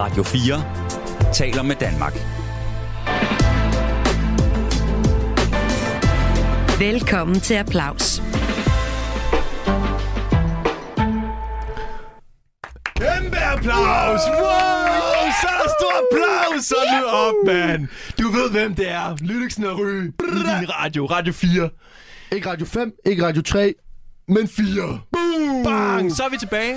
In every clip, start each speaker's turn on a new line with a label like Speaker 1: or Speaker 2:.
Speaker 1: Radio 4 taler med Danmark.
Speaker 2: Velkommen til Applaus.
Speaker 3: Kæmpe applaus! Wow! Så er der stor applaus! Så nu op, mand! Du ved, hvem det er. Lydiksen og Ry. I din radio. Radio 4.
Speaker 4: Ikke Radio 5, ikke Radio 3, men 4.
Speaker 3: Bang! Så er vi tilbage.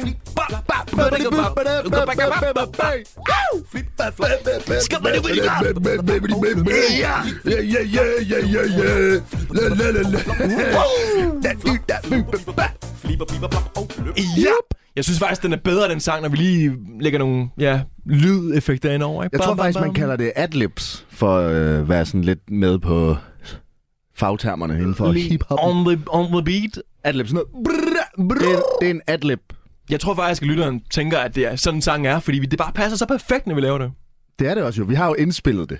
Speaker 4: Ja!
Speaker 3: Jeg synes faktisk, den er bedre, den sang, når vi lige lægger nogle ja, lydeffekter ind over. Ikke?
Speaker 4: Jeg tror faktisk, man kalder det adlibs, for at øh, være sådan lidt med på fagtermerne inden for hiphop.
Speaker 3: On the, on the beat.
Speaker 4: Adlib, sådan noget. Det, er- det er en adlib.
Speaker 3: Jeg tror faktisk, at lytteren tænker, at det er sådan en sang er, fordi vi- det bare passer så perfekt, når vi laver det.
Speaker 4: Det er det også jo. Vi har jo indspillet det.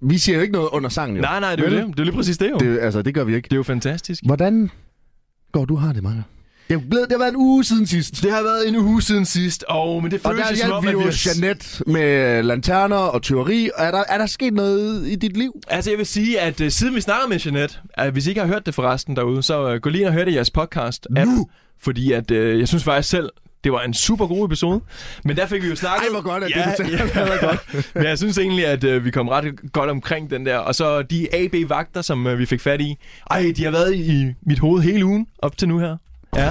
Speaker 4: Vi siger jo ikke noget under sangen, jo.
Speaker 3: Nej, nej, det er jo
Speaker 4: Vel?
Speaker 3: det. Det er jo lige præcis det, jo.
Speaker 4: Det, altså, det gør vi ikke.
Speaker 3: Det er jo fantastisk.
Speaker 4: Hvordan går du har det, Maja? Det, er blevet, det har været en uge siden sidst.
Speaker 3: Det har været en uge siden sidst, og men det
Speaker 4: Og
Speaker 3: føles
Speaker 4: der
Speaker 3: jo som om,
Speaker 4: vi jo
Speaker 3: vi.
Speaker 4: Jeanette med lanterner og tyveri. Er der, er der sket noget i dit liv?
Speaker 3: Altså, jeg vil sige, at uh, siden vi snakkede med Jeanette, at hvis I ikke har hørt det forresten derude, så uh, gå lige ind og hør det i jeres podcast app,
Speaker 4: Nu!
Speaker 3: fordi at, uh, jeg synes faktisk selv, det var en super god episode. Men der fik vi jo snakket...
Speaker 4: Ej, hvor godt, at
Speaker 3: ja,
Speaker 4: det du
Speaker 3: ja, det var godt. Men jeg synes egentlig, at uh, vi kom ret godt omkring den der. Og så de AB-vagter, som uh, vi fik fat i. Ej, de har været i mit hoved hele ugen op til nu her. Ja.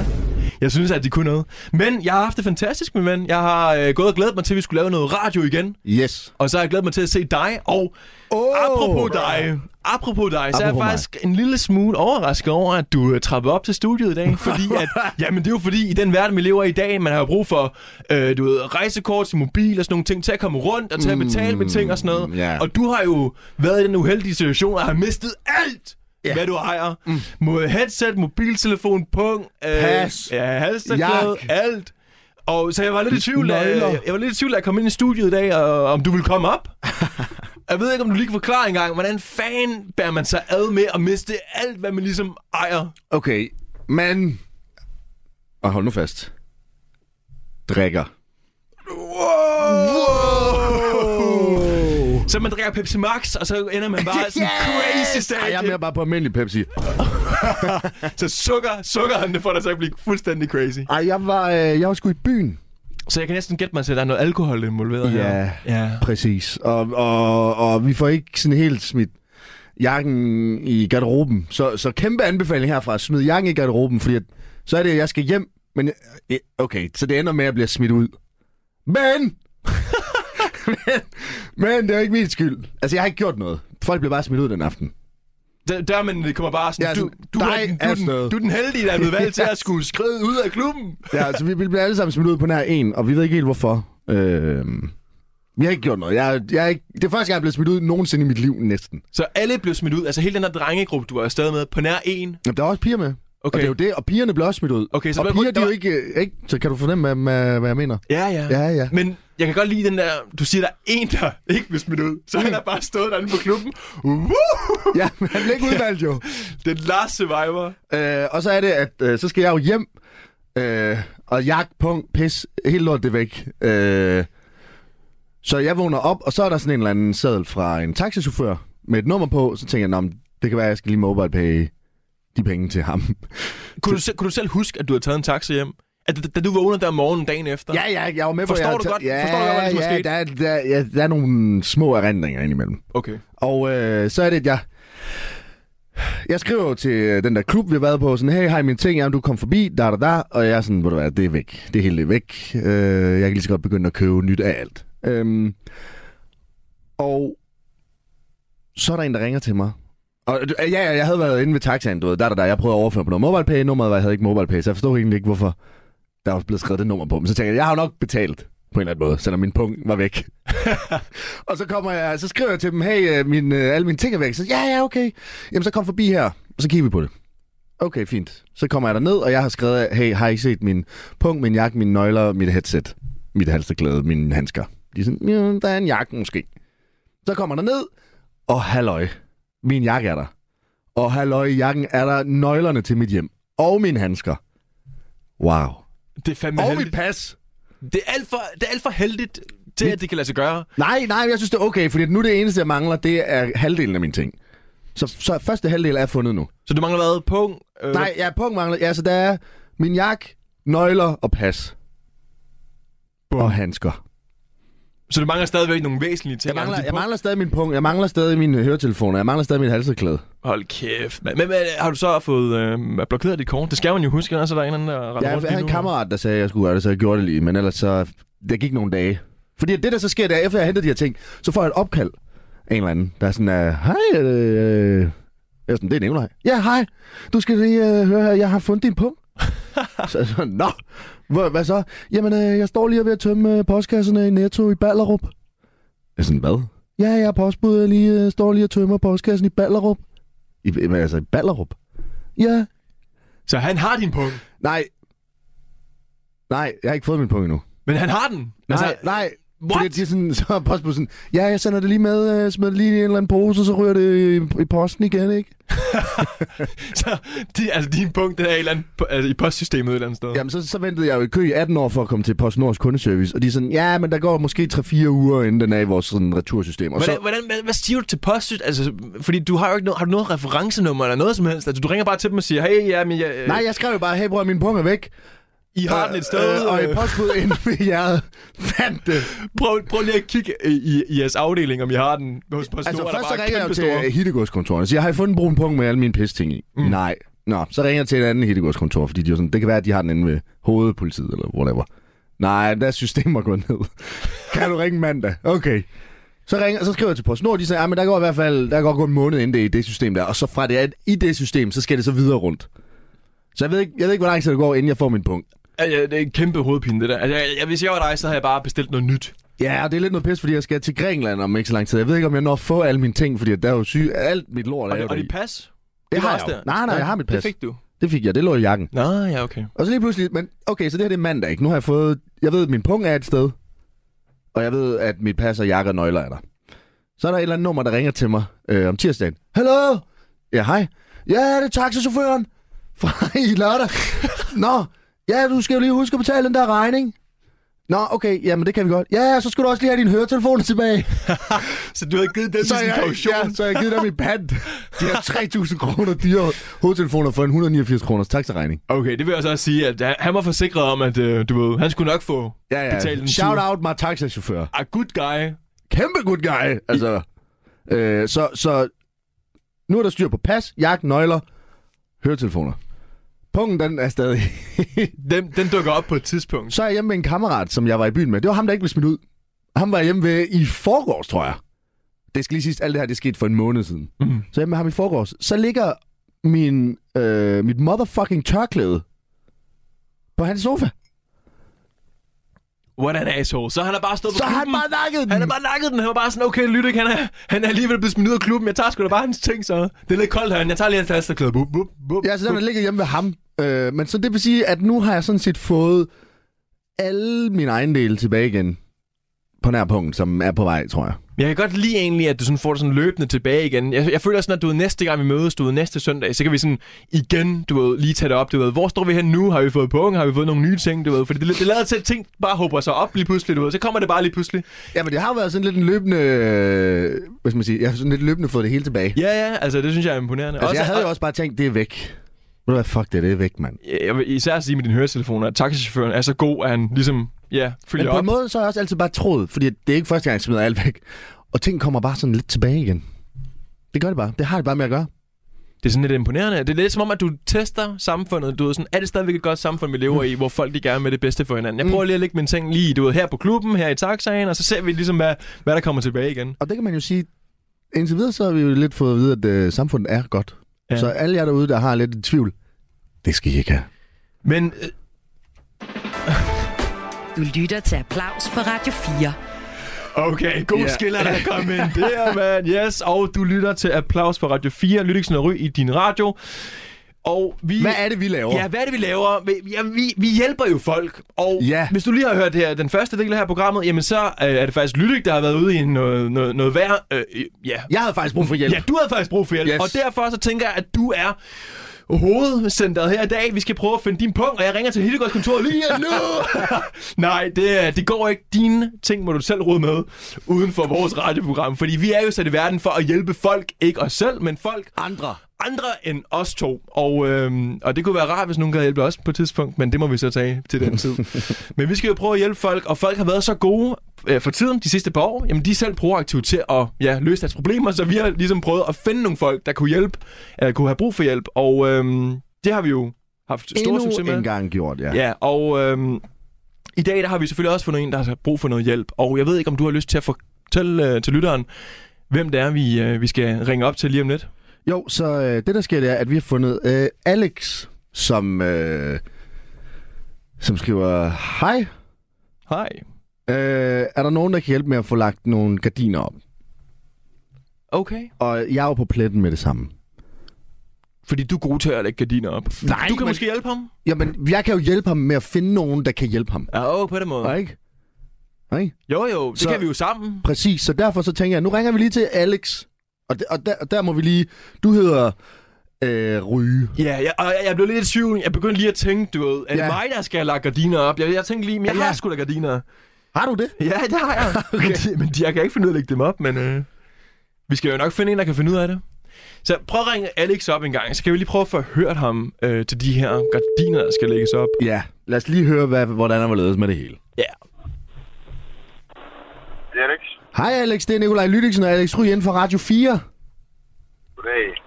Speaker 3: Jeg synes, at de kunne noget. Men jeg har haft det fantastisk, min ven. Jeg har øh, gået og glædet mig til, at vi skulle lave noget radio igen.
Speaker 4: Yes.
Speaker 3: Og så har jeg glædet mig til at se dig. Og
Speaker 4: Oh,
Speaker 3: apropos dig, apropos dig, så er jeg
Speaker 4: Apropos mig.
Speaker 3: faktisk en lille smule overrasket over, at du er trappet op til studiet i dag. Fordi at, jamen det er jo fordi, i den verden, vi lever i i dag, man har jo brug for øh, du ved, rejsekort til mobil og sådan nogle ting, til at komme rundt og til at betale med ting og sådan noget.
Speaker 4: Mm, ja.
Speaker 3: Og du har jo været i den uheldige situation, at have mistet alt,
Speaker 4: Ja.
Speaker 3: hvad du ejer. Mm. Headset, mobiltelefon, pung, øh,
Speaker 4: Pas.
Speaker 3: ja, halsterklæde, alt. Og så jeg var lidt i tvivl, af,
Speaker 4: Nøgler.
Speaker 3: jeg var lidt i tvivl af at komme ind i studiet i dag, og om du ville komme op. Jeg ved ikke, om du lige kan forklare engang, hvordan fanden bærer man sig ad med at miste alt, hvad man ligesom ejer?
Speaker 4: Okay, men... Og hold nu fast. Drikker.
Speaker 3: Så man drikker Pepsi Max, og så ender man bare sådan crazy
Speaker 4: Ej,
Speaker 3: stage.
Speaker 4: jeg er mere bare på almindelig Pepsi.
Speaker 3: Så sukker, sukkeren, det får dig til at blive fuldstændig crazy.
Speaker 4: Ej, jeg var, øh, jeg var sgu i byen.
Speaker 3: Så jeg kan næsten gætte mig til, at der er noget alkohol involveret
Speaker 4: Ja.
Speaker 3: her. Ja.
Speaker 4: Præcis. Og, og, og vi får ikke sådan helt smidt jakken i garderoben. Så, så kæmpe anbefaling herfra. Smid jakken i garderoben, fordi at, så er det, at jeg skal hjem. Men øh, okay, så det ender med at blive smidt ud. Men... men, men det er ikke min skyld. Altså, jeg har ikke gjort noget. Folk blev bare smidt ud den aften.
Speaker 3: Der, der men det kommer bare sådan,
Speaker 4: Ja,
Speaker 3: du,
Speaker 4: sådan,
Speaker 3: du,
Speaker 4: dig
Speaker 3: er, den- du,
Speaker 4: er
Speaker 3: er den, du er den heldige, der er blevet valgt til at skulle skride ud af klubben.
Speaker 4: Ja, altså, vi, bliver alle sammen smidt ud på nær en, og vi ved ikke helt, hvorfor. Øh, vi har ikke gjort noget. Jeg, jeg er ikke, det er første gang, jeg er blevet smidt ud nogensinde i mit liv, næsten.
Speaker 3: Så alle blev smidt ud, altså hele den her drengegruppe, du er afsted med, på nær en.
Speaker 4: Jamen, der er også piger med.
Speaker 3: Okay.
Speaker 4: Og det er jo det, og pigerne bliver også smidt ud.
Speaker 3: Okay, så
Speaker 4: og
Speaker 3: der var-
Speaker 4: piger, de er
Speaker 3: der
Speaker 4: jo ikke, ikke... Så kan du fornemme, hvad, hvad jeg mener?
Speaker 3: Ja, ja.
Speaker 4: Ja, ja.
Speaker 3: Men jeg kan godt lide den der, du siger, der er en, der ikke bliver smidt ud. Så han er bare stået derinde på klubben. Woo!
Speaker 4: Ja, men han bliver ikke udvalgt jo.
Speaker 3: Den last survivor.
Speaker 4: øh, og så er det, at øh, så skal jeg jo hjem, øh, og jak, punkt, pis, helt lort det væk. Øh, så jeg vågner op, og så er der sådan en eller anden seddel fra en taxichauffør med et nummer på. Så tænker jeg, "Nå, men det kan være, at jeg skal lige mobile pay de penge til ham.
Speaker 3: Kunne du, selv- kunne du selv huske, at du havde taget en taxa hjem? At, da, da du vågnede der om morgenen dagen efter?
Speaker 4: Ja, ja, jeg var med på,
Speaker 3: Forstår
Speaker 4: jeg
Speaker 3: du godt-
Speaker 4: Ja,
Speaker 3: forstår du godt, hvad der er
Speaker 4: ja,
Speaker 3: sket?
Speaker 4: der, er, der, ja, der er nogle små erindringer indimellem.
Speaker 3: Okay.
Speaker 4: Og øh, så er det, at jeg... Jeg skriver jo til øh, den der klub, vi har været på, sådan, hey, hej mine ting, jamen, du kom forbi, der, der, der, og jeg er sådan, ved du hvad, det er væk. Det er helt væk. Øh, jeg kan lige så godt begynde at købe nyt af alt. Øhm, og så er der en, der ringer til mig. Og øh, ja, ja, jeg havde været inde ved taxaen, du ved, der, der, der. Jeg prøvede at overføre på noget MobilePay, nummeret var, jeg havde ikke MobilePay, så jeg forstod egentlig ikke, hvorfor der var blevet skrevet det nummer på. Men så tænkte jeg, jeg har nok betalt på en eller anden måde, selvom min punkt var væk. og så kommer jeg, så skriver jeg til dem, hey, øh, min, øh, alle mine ting er væk. Så ja, ja, okay. Jamen, så kom forbi her, og så kigger vi på det. Okay, fint. Så kommer jeg ned og jeg har skrevet, hey, har I set min punkt, min jakke, mine nøgler, mit headset, mit halsterklæde, mine handsker? De er sådan, ja, der er en jakke måske. Så kommer der ned, og halløj, min jakke er der. Og halløj, i jakken er der nøglerne til mit hjem. Og mine handsker. Wow.
Speaker 3: Det er fandme
Speaker 4: Og
Speaker 3: heldigt.
Speaker 4: mit pas.
Speaker 3: Det er alt for, det er alt for heldigt til, at det kan lade sig gøre.
Speaker 4: Nej, nej, jeg synes, det er okay, fordi nu det eneste, jeg mangler, det er halvdelen af mine ting. Så, så første halvdel er fundet nu.
Speaker 3: Så du mangler hvad? Pung? Øh,
Speaker 4: Nej, ja, punkt mangler. Ja, så der er min jak, nøgler og pas. Og handsker.
Speaker 3: Så du mangler stadigvæk nogle væsentlige ting.
Speaker 4: Jeg mangler,
Speaker 3: Altså,
Speaker 4: jeg mangler stadig min punkt. Jeg mangler stadig mine høretelefoner. Jeg mangler stadig min halserklæde.
Speaker 3: Hold kæft. Men, men, men har du så fået øh, blokeret dit kort? Det skal man jo huske, ellers er der en eller anden, der render
Speaker 4: Jeg
Speaker 3: rundt
Speaker 4: havde en kammerat, der sagde, at jeg skulle gøre det, så jeg gjorde det lige. Men ellers så... Der gik nogle dage. Fordi det, der så sker, det er, efter jeg henter de her ting, så får jeg et opkald af en eller anden, der er sådan, uh, hej, øh, jeg er sådan, det er Nikolaj. Ja, hej, du skal lige uh, høre her, jeg har fundet din punkt. Så jeg sådan, nå, hvad, hvad så? Jamen, øh, jeg står lige ved at tømme øh, postkasserne i Netto i Ballerup. Jeg er sådan, hvad? Ja, jeg er postbud, jeg lige, øh, står lige og tømmer postkassen i Ballerup. I, men altså, i Ballerup? Ja.
Speaker 3: Så han har din punkt.
Speaker 4: Nej. Nej, jeg har ikke fået min punkt endnu.
Speaker 3: Men han har den.
Speaker 4: Altså, nej, nej.
Speaker 3: What?
Speaker 4: Fordi de er sådan, så er postbussen, ja, jeg sender det lige med, øh, smider det lige i en eller anden pose, og så ryger det i, i posten igen, ikke?
Speaker 3: så de, altså, din punkt det er et eller andet, altså, i postsystemet et eller andet sted.
Speaker 4: Jamen, så, så ventede jeg jo i kø i 18 år for at komme til PostNords kundeservice, og de er sådan, ja, men der går måske 3-4 uger, inden den er i vores sådan, retursystem. Og
Speaker 3: Hvordan,
Speaker 4: så,
Speaker 3: hvordan, hvad, hvad siger du til postsystemet? Altså, fordi du har jo ikke noget, har du noget referencenummer eller noget som helst? Altså, du ringer bare til dem og siger, hey, ja, men jeg, øh,
Speaker 4: nej, jeg skrev jo bare, hey bror, min punkt er væk.
Speaker 3: I har den et sted.
Speaker 4: Øh, og
Speaker 3: øh,
Speaker 4: et postbud inde ved jeres fandt det.
Speaker 3: prøv, prøv lige at kigge i, i, i jeres afdeling, om I har den hos PostNord.
Speaker 4: Altså, først så ringer jeg jo til Hittegårdskontoret og siger, har I fundet en brun punkt med alle mine pisse-ting i? Mm. Nej. Nå, så ringer jeg til en anden Hittegårdskontor, fordi de er sådan, det kan være, at de har den inde ved hovedpolitiet, eller whatever. Nej, der er systemer gået ned. kan du ringe mandag? Okay. Så, ringer, så skriver jeg til PostNord, de siger, ja, men der går i hvert fald der går gå en måned inden det er i det system der, og så fra det er i det system, så skal det så videre rundt. Så jeg ved ikke, jeg ved ikke hvor lang tid det går, inden jeg får min punkt.
Speaker 3: Ja, det er en kæmpe hovedpine, det der. Altså, jeg, hvis jeg var dig, så havde jeg bare bestilt noget nyt.
Speaker 4: Ja, og det er lidt noget pis, fordi jeg skal til Grækenland om ikke så lang tid. Jeg ved ikke, om jeg når at få alle mine ting, fordi der er jo syg... Alt mit lort er
Speaker 3: Og,
Speaker 4: jo
Speaker 3: og dit pas?
Speaker 4: Det
Speaker 3: var
Speaker 4: har jeg jo.
Speaker 3: der.
Speaker 4: Nej, nej, jeg har mit pas.
Speaker 3: Det fik du.
Speaker 4: Det fik jeg, det lå i jakken.
Speaker 3: Nå, ja, okay.
Speaker 4: Og så lige pludselig, men okay, så det her det er mandag, ikke? Nu har jeg fået, jeg ved, at min punkt er et sted, og jeg ved, at mit pas og jakke og nøgler er der. Så er der et eller andet nummer, der ringer til mig øh, om tirsdagen. Hallo? Ja, hej. Ja, det er taxachaufføren fra i lørdag. Nå, ja, du skal jo lige huske at betale den der regning. Nå, okay, jamen det kan vi godt. Ja, så skal du også lige have dine høretelefoner tilbage.
Speaker 3: Så du havde givet dem
Speaker 4: Så jeg,
Speaker 3: kaution?
Speaker 4: ja, så jeg har givet dem i pant. De har 3.000 kroner dyre hovedtelefoner for en 189 kroners taxaregning.
Speaker 3: Okay, det vil jeg så også sige, at han- var forsikret om, at øh, du ved, han skulle nok få
Speaker 4: Ja, ja.
Speaker 3: betalt en
Speaker 4: Shout
Speaker 3: tur.
Speaker 4: out mig taxachauffør.
Speaker 3: A good guy.
Speaker 4: Kæmpe good guy. Altså, øh, så, så nu er der styr på pas, jak, nøgler, høretelefoner. Punkten, den er stadig...
Speaker 3: Den, den dukker op på et tidspunkt.
Speaker 4: så er jeg hjemme med en kammerat, som jeg var i byen med. Det var ham, der ikke blev smidt ud. Ham var jeg hjemme ved i forgårs, tror jeg. Det skal lige siges, alt det her, det skete for en måned siden.
Speaker 3: Mm.
Speaker 4: Så jeg er med ham i forgårs. Så ligger min, øh, mit motherfucking tørklæde på hans sofa.
Speaker 3: What an asshole. Så han har bare stået på
Speaker 4: Så han
Speaker 3: klubben.
Speaker 4: bare nakket den.
Speaker 3: Han har bare nakket den. Han var bare sådan, okay, Lydik, han er, han er alligevel blevet smidt ud af klubben. Jeg tager sgu da bare hans ting, så. Det er lidt koldt herinde. Jeg tager lige hans halsterklæde. Bup, bup, bup.
Speaker 4: Ja, så den er ligget hjemme ved ham. Øh, men så det vil sige, at nu har jeg sådan set fået alle mine ejendele tilbage igen på nær punkt, som er på vej, tror jeg.
Speaker 3: Jeg kan godt lide egentlig, at du sådan får det sådan løbende tilbage igen. Jeg, jeg føler sådan, at du ved, næste gang vi mødes, du ved, næste søndag, så kan vi sådan igen, du ved, lige tage det op. Du ved, hvor står vi hen nu? Har vi fået punkt? Har vi fået nogle nye ting? Du ved, fordi det, det lader til, at ting bare håber sig op lige pludselig, du ved. Så kommer det bare lige pludselig.
Speaker 4: Ja, men det har været sådan lidt en løbende... Øh, hvad skal man sige? Jeg har sådan lidt løbende fået det hele tilbage.
Speaker 3: Ja, ja, altså det synes jeg er imponerende.
Speaker 4: Altså, jeg havde jo også bare tænkt, det er væk. Ved du hvad, fuck det, det er væk, mand.
Speaker 3: Jeg vil især sige med din høretelefoner, at taxichaufføren er så god, at han ligesom, ja,
Speaker 4: Men
Speaker 3: følger
Speaker 4: på
Speaker 3: op.
Speaker 4: en måde, så har jeg også altid bare troet, fordi det er ikke første gang, jeg smider alt væk. Og ting kommer bare sådan lidt tilbage igen. Det gør det bare. Det har det bare med at gøre.
Speaker 3: Det er sådan lidt imponerende. Det er lidt som om, at du tester samfundet. Du ved, sådan, er det stadigvæk et godt samfund, vi lever i, hvor folk de gerne vil det bedste for hinanden? Jeg
Speaker 4: Mm.
Speaker 3: prøver lige at lægge mine ting lige du ved, her på klubben, her i taxaen, og så ser vi ligesom, hvad, hvad der kommer tilbage igen.
Speaker 4: Og det kan man jo sige, indtil videre, så har vi jo lidt fået at vide, at øh, samfundet er godt.
Speaker 3: Ja.
Speaker 4: Så alle jer derude, der har lidt tvivl, det skal I ikke have.
Speaker 3: Men øh,
Speaker 2: Du lytter til Applaus på Radio 4.
Speaker 3: okay, god yeah. skiller, der kom ind der, mand. Yes, og du lytter til Applaus på Radio 4. Lyttiksen og Ry i din radio. Og vi...
Speaker 4: Hvad er det, vi laver?
Speaker 3: Ja, hvad er det, vi laver? Vi, ja, vi, vi hjælper jo folk, og
Speaker 4: Ja.
Speaker 3: hvis du lige har hørt det her, den første del af her programmet, jamen så øh, er det faktisk Lydik, der har været ude i noget, noget, noget værd. Øh, ja.
Speaker 4: Jeg havde faktisk brug for hjælp.
Speaker 3: ja, du havde faktisk brug for hjælp,
Speaker 4: Yes.
Speaker 3: og derfor så tænker jeg, at du er hovedcenteret her i dag. Vi skal prøve at finde din punkt, og jeg ringer til Hildegårds kontor lige nu. Nej, det, er- det går ikke. Dine ting må du selv rode med uden for vores radioprogram. Fordi vi er jo sat i verden for at hjælpe folk. Ikke os selv, men folk
Speaker 4: Andre.
Speaker 3: andre end os to. Og, øhm, og det kunne være rart, hvis nogen kan hjælpe os på et tidspunkt, men det må vi så tage til den tid. men vi skal jo prøve at hjælpe folk, og folk har været så gode øh, for tiden, de sidste par år. Jamen, de er selv proaktive til at ja, løse deres problemer, så vi har ligesom prøvet at finde nogle folk, der kunne hjælpe, eller kunne have brug for hjælp. Og øhm, det har vi jo haft stor succes
Speaker 4: Endnu
Speaker 3: med.
Speaker 4: en gang gjort, ja.
Speaker 3: Ja, og øhm, i dag der har vi selvfølgelig også fundet en, der har brug for noget hjælp. Og jeg ved ikke, om du har lyst til at fortælle øh, til lytteren, hvem det er, vi, øh, vi skal ringe op til lige om lidt.
Speaker 4: Jo, så øh, det der sker, det er, at vi har fundet øh, Alex, som, øh, som skriver, Hej,
Speaker 3: Hej.
Speaker 4: Øh, er der nogen, der kan hjælpe med at få lagt nogle gardiner op?
Speaker 3: Okay.
Speaker 4: Og jeg er jo på pletten med det samme.
Speaker 3: Fordi du er god til at lægge gardiner op.
Speaker 4: Nej,
Speaker 3: du kan
Speaker 4: men-
Speaker 3: måske hjælpe ham?
Speaker 4: Jamen, jeg kan jo hjælpe ham med at finde nogen, der kan hjælpe ham.
Speaker 3: Ja, oh, på den måde.
Speaker 4: Ja, ikke? Nej,
Speaker 3: Jo, jo, det
Speaker 4: Så-
Speaker 3: kan vi jo sammen.
Speaker 4: præcis. Så derfor så tænker jeg, nu ringer vi lige til Alex. Og, der, og, der, og der må vi lige... Du hedder øh, Ryge.
Speaker 3: Ja, jeg, og jeg- jeg blev lidt i tvivl. Jeg begyndte lige at tænke, du ved, er det
Speaker 4: Ja.
Speaker 3: mig, der skal lage gardiner op? Jeg, jeg tænkte lige, men jeg
Speaker 4: Ja.
Speaker 3: har sgu da gardiner.
Speaker 4: Har du det?
Speaker 3: Ja, det har jeg. okay. men, de, men de, jeg kan ikke finde ud af at lægge dem op, men øh, vi skal jo nok finde en, der kan finde ud af det. Så prøv at ringe Alex op en gang, så kan vi lige prøve at få hørt ham øh, til de her gardiner, der skal lægges op.
Speaker 4: Ja. Lad os lige høre, hvad, hvordan han var ledes med det hele.
Speaker 3: Ja.
Speaker 5: Det er Alex.
Speaker 4: Hej Alex, det er Nikolaj Lydiksen og Alex Ry inden for Radio 4.
Speaker 5: Goddag.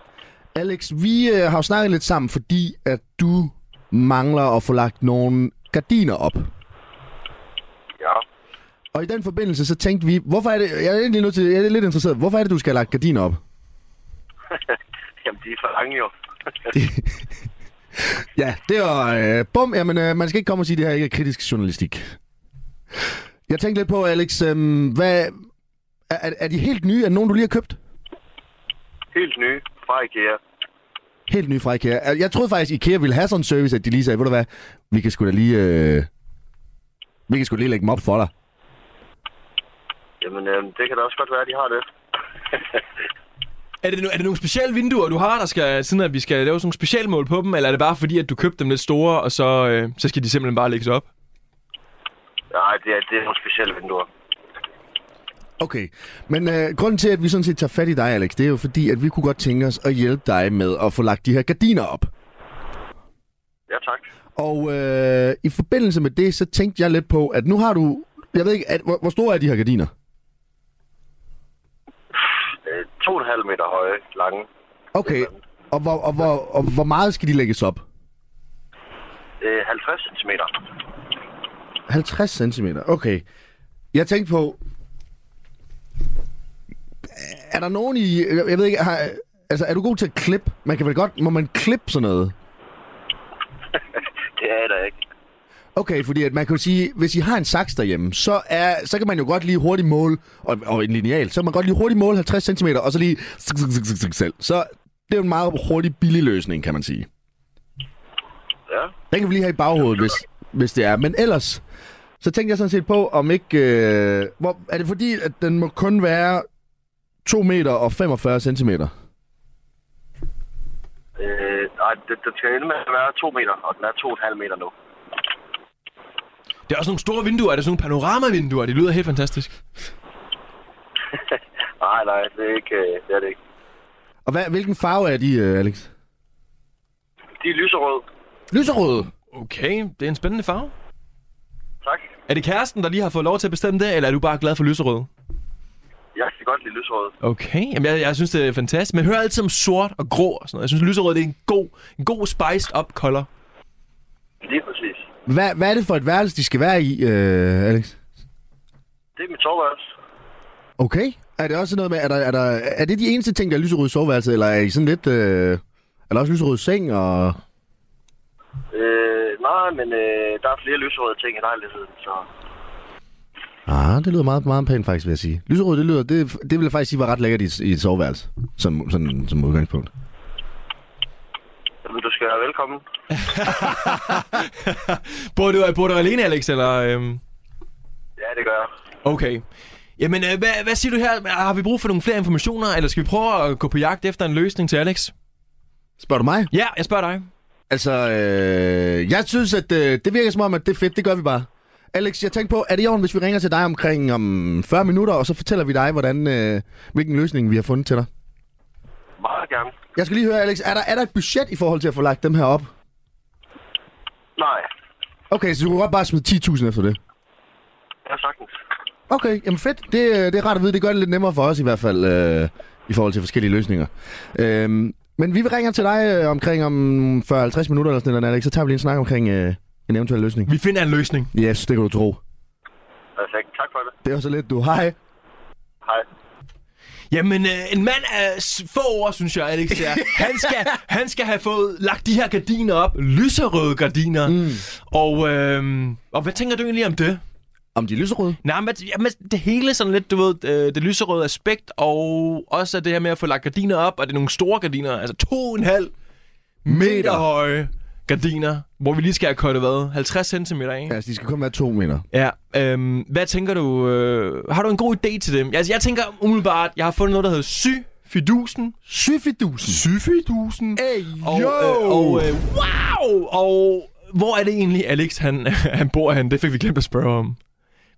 Speaker 4: Alex, vi øh, har jo snakket lidt sammen, fordi at du mangler at få lagt nogle gardiner op. Og i den forbindelse, så tænkte vi, hvorfor er det, jeg er egentlig nødt til, jeg er lidt interesseret, hvorfor er det, du skal have lagt gardiner op?
Speaker 5: Jamen, de er for lange jo.
Speaker 4: Ja, det var, øh, bum, jamen, øh, man skal ikke komme og sige, at det her ikke er kritisk journalistik. Jeg tænkte lidt på, Alex, øh, hvad, er, er- de helt nye? Er nogen, du lige har købt?
Speaker 5: Helt nye fra IKEA.
Speaker 4: Helt nye fra IKEA. Jeg troede faktisk, IKEA ville have sådan en service, at de lige sagde, ved du hvad, vi kan sgu da lige, øh, vi kan sgu lige lægge dem op for dig.
Speaker 5: Jamen, øhm, det kan da også godt være, at de har det.
Speaker 3: Er det, no- er det nogle specielle vinduer, du har, der skal, sådan at vi skal lave sådan nogle specialmål på dem, eller er det bare fordi, at du købte dem lidt store, og så, øh, så skal de simpelthen bare lægges op?
Speaker 5: Nej, det er, det er nogle specielle vinduer.
Speaker 4: Okay, men øh, grunden til, at vi sådan set tager fat i dig, Alex, det er jo fordi, at vi kunne godt tænke os at hjælpe dig med at få lagt de her gardiner op.
Speaker 5: Ja, tak.
Speaker 4: Og øh, i forbindelse med det, så tænkte jeg lidt på, at nu har du... Jeg ved ikke, at, hvor, hvor store er de her gardiner?
Speaker 5: Øh, to og en halv meter høje, lange.
Speaker 4: Okay, og hvor, og, hvor, og hvor meget skal de lægges op?
Speaker 5: Øh, 50 cm.
Speaker 4: 50 cm, okay. Jeg tænkte på... Er der nogen i... Jeg jeg ved ikke, har, altså er du god til at klippe? Man kan vel godt... Må man klippe sådan noget?
Speaker 5: Det er der ikke.
Speaker 4: Okay, fordi at man kan jo sige, hvis I har en saks derhjemme, så, er, så kan man jo godt lige hurtigt måle, og, og en lineal, så kan man godt lige hurtigt måle 50 cm, og så lige selv. Så det er jo en meget hurtig, billig løsning, kan man sige.
Speaker 5: Ja.
Speaker 4: Den kan vi lige have i baghovedet, hvis, hvis det er. Men ellers, så tænkte jeg sådan set på, om ikke... Øh, hvor, er det fordi, at den må kun være 2 meter og 45 centimeter?
Speaker 5: Øh, nej, det, skal ende med at være to meter, og den er to og en halv meter nu.
Speaker 3: Det er også nogle store vinduer. Er det sådan nogle panoramavinduer? Det lyder helt fantastisk.
Speaker 5: Nej, nej, det er ikke, øh, det er det ikke.
Speaker 4: Og hvad, hvilken farve er de, øh, Alex?
Speaker 5: De er lyserøde.
Speaker 4: Lyserøde.
Speaker 3: Okay, det er en spændende farve.
Speaker 5: Tak.
Speaker 3: Er det kæresten, der lige har fået lov til at bestemme det, eller er du bare glad for lyserød?
Speaker 5: Jeg kan godt lide lyserøde.
Speaker 3: Okay, Jamen, jeg, jeg synes, det er fantastisk. Men hører altid om sort og grå og sådan noget. Jeg synes, lyserød det er en god, en god spiced up color.
Speaker 5: Lige præcis.
Speaker 4: Hvad, hvad er det for et værelse, de skal være i, øh, Alex?
Speaker 5: Det er mit soveværelse.
Speaker 4: Okay. Er det også noget med, er, der, er, der, er det de eneste ting, der er lyserød i soveværelset, eller er I sådan lidt... Øh, er der også lyserød seng og...
Speaker 5: Øh, nej, men øh, der er flere lyserøde ting i lejligheden, så...
Speaker 4: Ah, det lyder meget, meget pænt faktisk, vil jeg sige. Lyserød, det lyder... Det, det vil jeg faktisk sige var ret lækkert i, i et soveværelse, som, sådan, som udgangspunkt.
Speaker 5: Jamen, du skal være velkommen.
Speaker 3: Bor du, bor du alene, Alex, eller... Øhm...
Speaker 5: Ja, det gør jeg.
Speaker 3: Okay. Jamen, øh, hvad, hvad siger du her? Har vi brug for nogle flere informationer, eller skal vi prøve at gå på jagt efter en løsning til Alex?
Speaker 4: Spørger du mig?
Speaker 3: Ja, jeg spørger dig.
Speaker 4: Altså, øh, jeg synes, at øh, det virker som om, at det er fedt. Det gør vi bare. Alex, jeg tænkte på, er det i orden, hvis vi ringer til dig omkring om 40 minutter, og så fortæller vi dig, hvordan, øh, hvilken løsning vi har fundet til dig?
Speaker 5: Meget gerne.
Speaker 4: Jeg skal lige høre, Alex, er der, er der et budget i forhold til at få lagt dem her op?
Speaker 5: Nej,
Speaker 4: Okay, så du kan godt bare smide 10.000 efter det.
Speaker 5: er sagtens.
Speaker 4: Okay, jamen fedt. Det, øh, det er rart at vide. Det gør det lidt nemmere for os i hvert fald, øh, i forhold til forskellige løsninger. Øhm, men vi vil ringe til dig øh, omkring om 40-50 minutter eller sådan noget, Alex. Så tager vi lige en snak omkring øh, en eventuel løsning.
Speaker 3: Vi finder en løsning.
Speaker 4: Yes, det kan du tro.
Speaker 5: Perfekt. Tak for det.
Speaker 4: Det er også lidt, du. Hej.
Speaker 5: Hej.
Speaker 3: Jamen, øh, en mand af s- få ord, synes jeg, Alex. Ja. Han, skal, han skal have fået lagt de her gardiner op. Lyserøde gardiner. Mm. Og, øh, og hvad tænker du egentlig om det?
Speaker 4: Om de er lyserøde?
Speaker 3: Nej, men, jamen, det hele sådan lidt, du ved, øh, det lyserøde aspekt, og også det her med at få lagt gardiner op, og det er nogle store gardiner, altså to og en halv meter høje gardiner, hvor vi lige skal have kottet hvad? 50 cm af?
Speaker 4: Altså, de skal kun være to meter.
Speaker 3: Ja, øhm, hvad tænker du? Øh, har du en god idé til dem? Altså, jeg tænker umiddelbart, jeg har fundet noget, der hedder syfidusen.
Speaker 4: Syfidusen.
Speaker 3: Syfidusen.
Speaker 4: Hey,
Speaker 3: Og, øh, og øh, wow! Og hvor er det egentlig, Alex, han, han bor han? Det fik vi glemt at spørge om.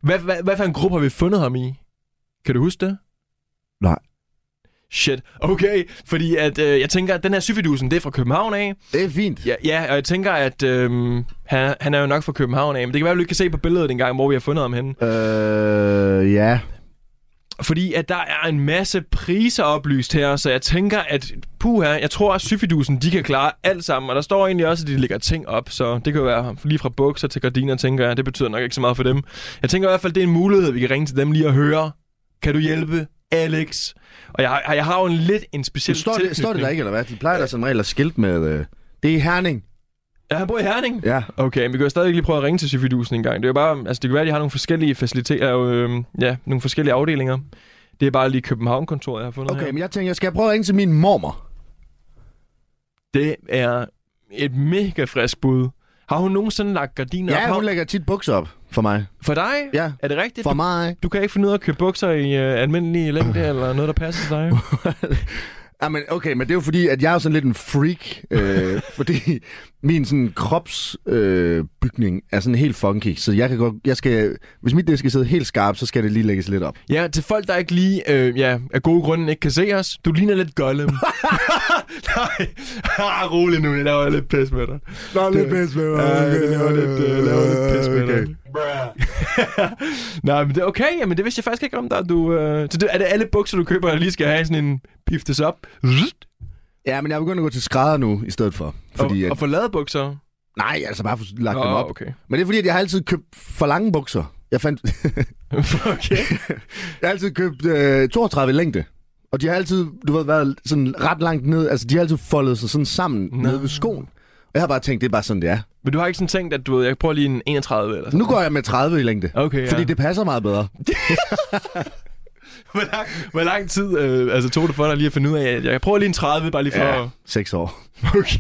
Speaker 3: Hvad, hvad, hvad for en gruppe har vi fundet ham i? Kan du huske det?
Speaker 4: Nej.
Speaker 3: Shit. Okay, fordi at, øh, jeg tænker, at den her syfidusen, det er fra København af.
Speaker 4: Det er fint.
Speaker 3: Ja, ja og jeg tænker, at øh, han, han er jo nok fra København af. Men det kan være, at vi kan se på billedet en gang, hvor vi har fundet ham henne.
Speaker 4: Øh, ja.
Speaker 3: Fordi at der er en masse priser oplyst her, så jeg tænker, at puha, jeg tror, at syfidusen, de kan klare alt sammen. Og der står egentlig også, at de lægger ting op, så det kan jo være lige fra bukser til gardiner, tænker jeg. Det betyder nok ikke så meget for dem. Jeg tænker i hvert fald, det er en mulighed, vi kan ringe til dem lige og høre. Kan du hjælpe, Alex? Og jeg, har- jeg har jo en lidt en speciel
Speaker 4: Står det, står det der ikke, eller hvad? De plejer da som regel at skilt med... Øh, det er Herning.
Speaker 3: Ja, han bor i Herning.
Speaker 4: Ja.
Speaker 3: Okay, men vi kan jo stadig lige prøve at ringe til syfidusen en gang. Det er jo bare, altså det kan være, at de har nogle forskellige faciliteter, øh, ja, nogle forskellige afdelinger. Det er bare lige København-kontoret, jeg har fundet
Speaker 4: Okay,
Speaker 3: her.
Speaker 4: men jeg tænker, jeg skal prøve at ringe til min mormor.
Speaker 3: Det er et mega frisk bud. Har hun nogensinde lagt gardiner
Speaker 4: Ja,
Speaker 3: op?
Speaker 4: hun lægger tit bukser op for mig.
Speaker 3: For dig?
Speaker 4: Ja.
Speaker 3: Er det rigtigt?
Speaker 4: For
Speaker 3: Du,
Speaker 4: mig.
Speaker 3: du kan ikke finde ud af at købe bukser i uh, almindelig længde, eller noget, der passer til dig?
Speaker 4: Ja, men okay, men det er jo fordi, at jeg er sådan lidt en freak. Øh, fordi min sådan kropsbygning øh, er sådan helt funky. Så jeg kan godt, jeg skal, hvis mit det skal sidde helt skarpt, så skal det lige lægges lidt op.
Speaker 3: ja, til folk, der ikke lige øh, ja, af gode grunde ikke kan se os. Du ligner lidt Gollum. Nej, ah, rolig nu, jeg laver lidt pis med dig.
Speaker 4: Nå,
Speaker 3: lidt pis
Speaker 4: med
Speaker 3: Ja, jeg laver lidt, øh, laver lidt pis med dig. Nej, men det er okay. Jamen, det vidste jeg faktisk ikke om dig. Du, øh... Så det, er det alle bukser, du køber, der lige skal have sådan en piftes op?
Speaker 4: Ja, men jeg er begyndt at gå til skrædder nu i stedet for. Fordi
Speaker 3: og,
Speaker 4: at,
Speaker 3: og få lavet bukser?
Speaker 4: nej, altså bare få lagt
Speaker 3: Nå,
Speaker 4: dem op.
Speaker 3: okay.
Speaker 4: Men det er fordi, at jeg har altid købt for lange bukser. Jeg fandt...
Speaker 3: okay.
Speaker 4: Jeg har altid købt øh, 32 i længde. Og de har altid, du ved, været sådan ret langt ned. Altså, de har altid foldet sig sådan sammen
Speaker 3: Nå.
Speaker 4: nede ved skoen. Og jeg har bare tænkt, det er bare sådan, det er.
Speaker 3: Men du har ikke sådan tænkt, at du ved, jeg prøver lige en 31 eller sådan
Speaker 4: Nu går jeg med 30 i længde.
Speaker 3: Okay, ja.
Speaker 4: Fordi det passer meget bedre.
Speaker 3: Hvor lang, hvor lang tid øh, altså, tog det for dig lige at finde ud af, at jeg prøver lige en 30, bare lige for...
Speaker 4: Ja,
Speaker 3: Ja.
Speaker 4: 6 år.
Speaker 3: Okay.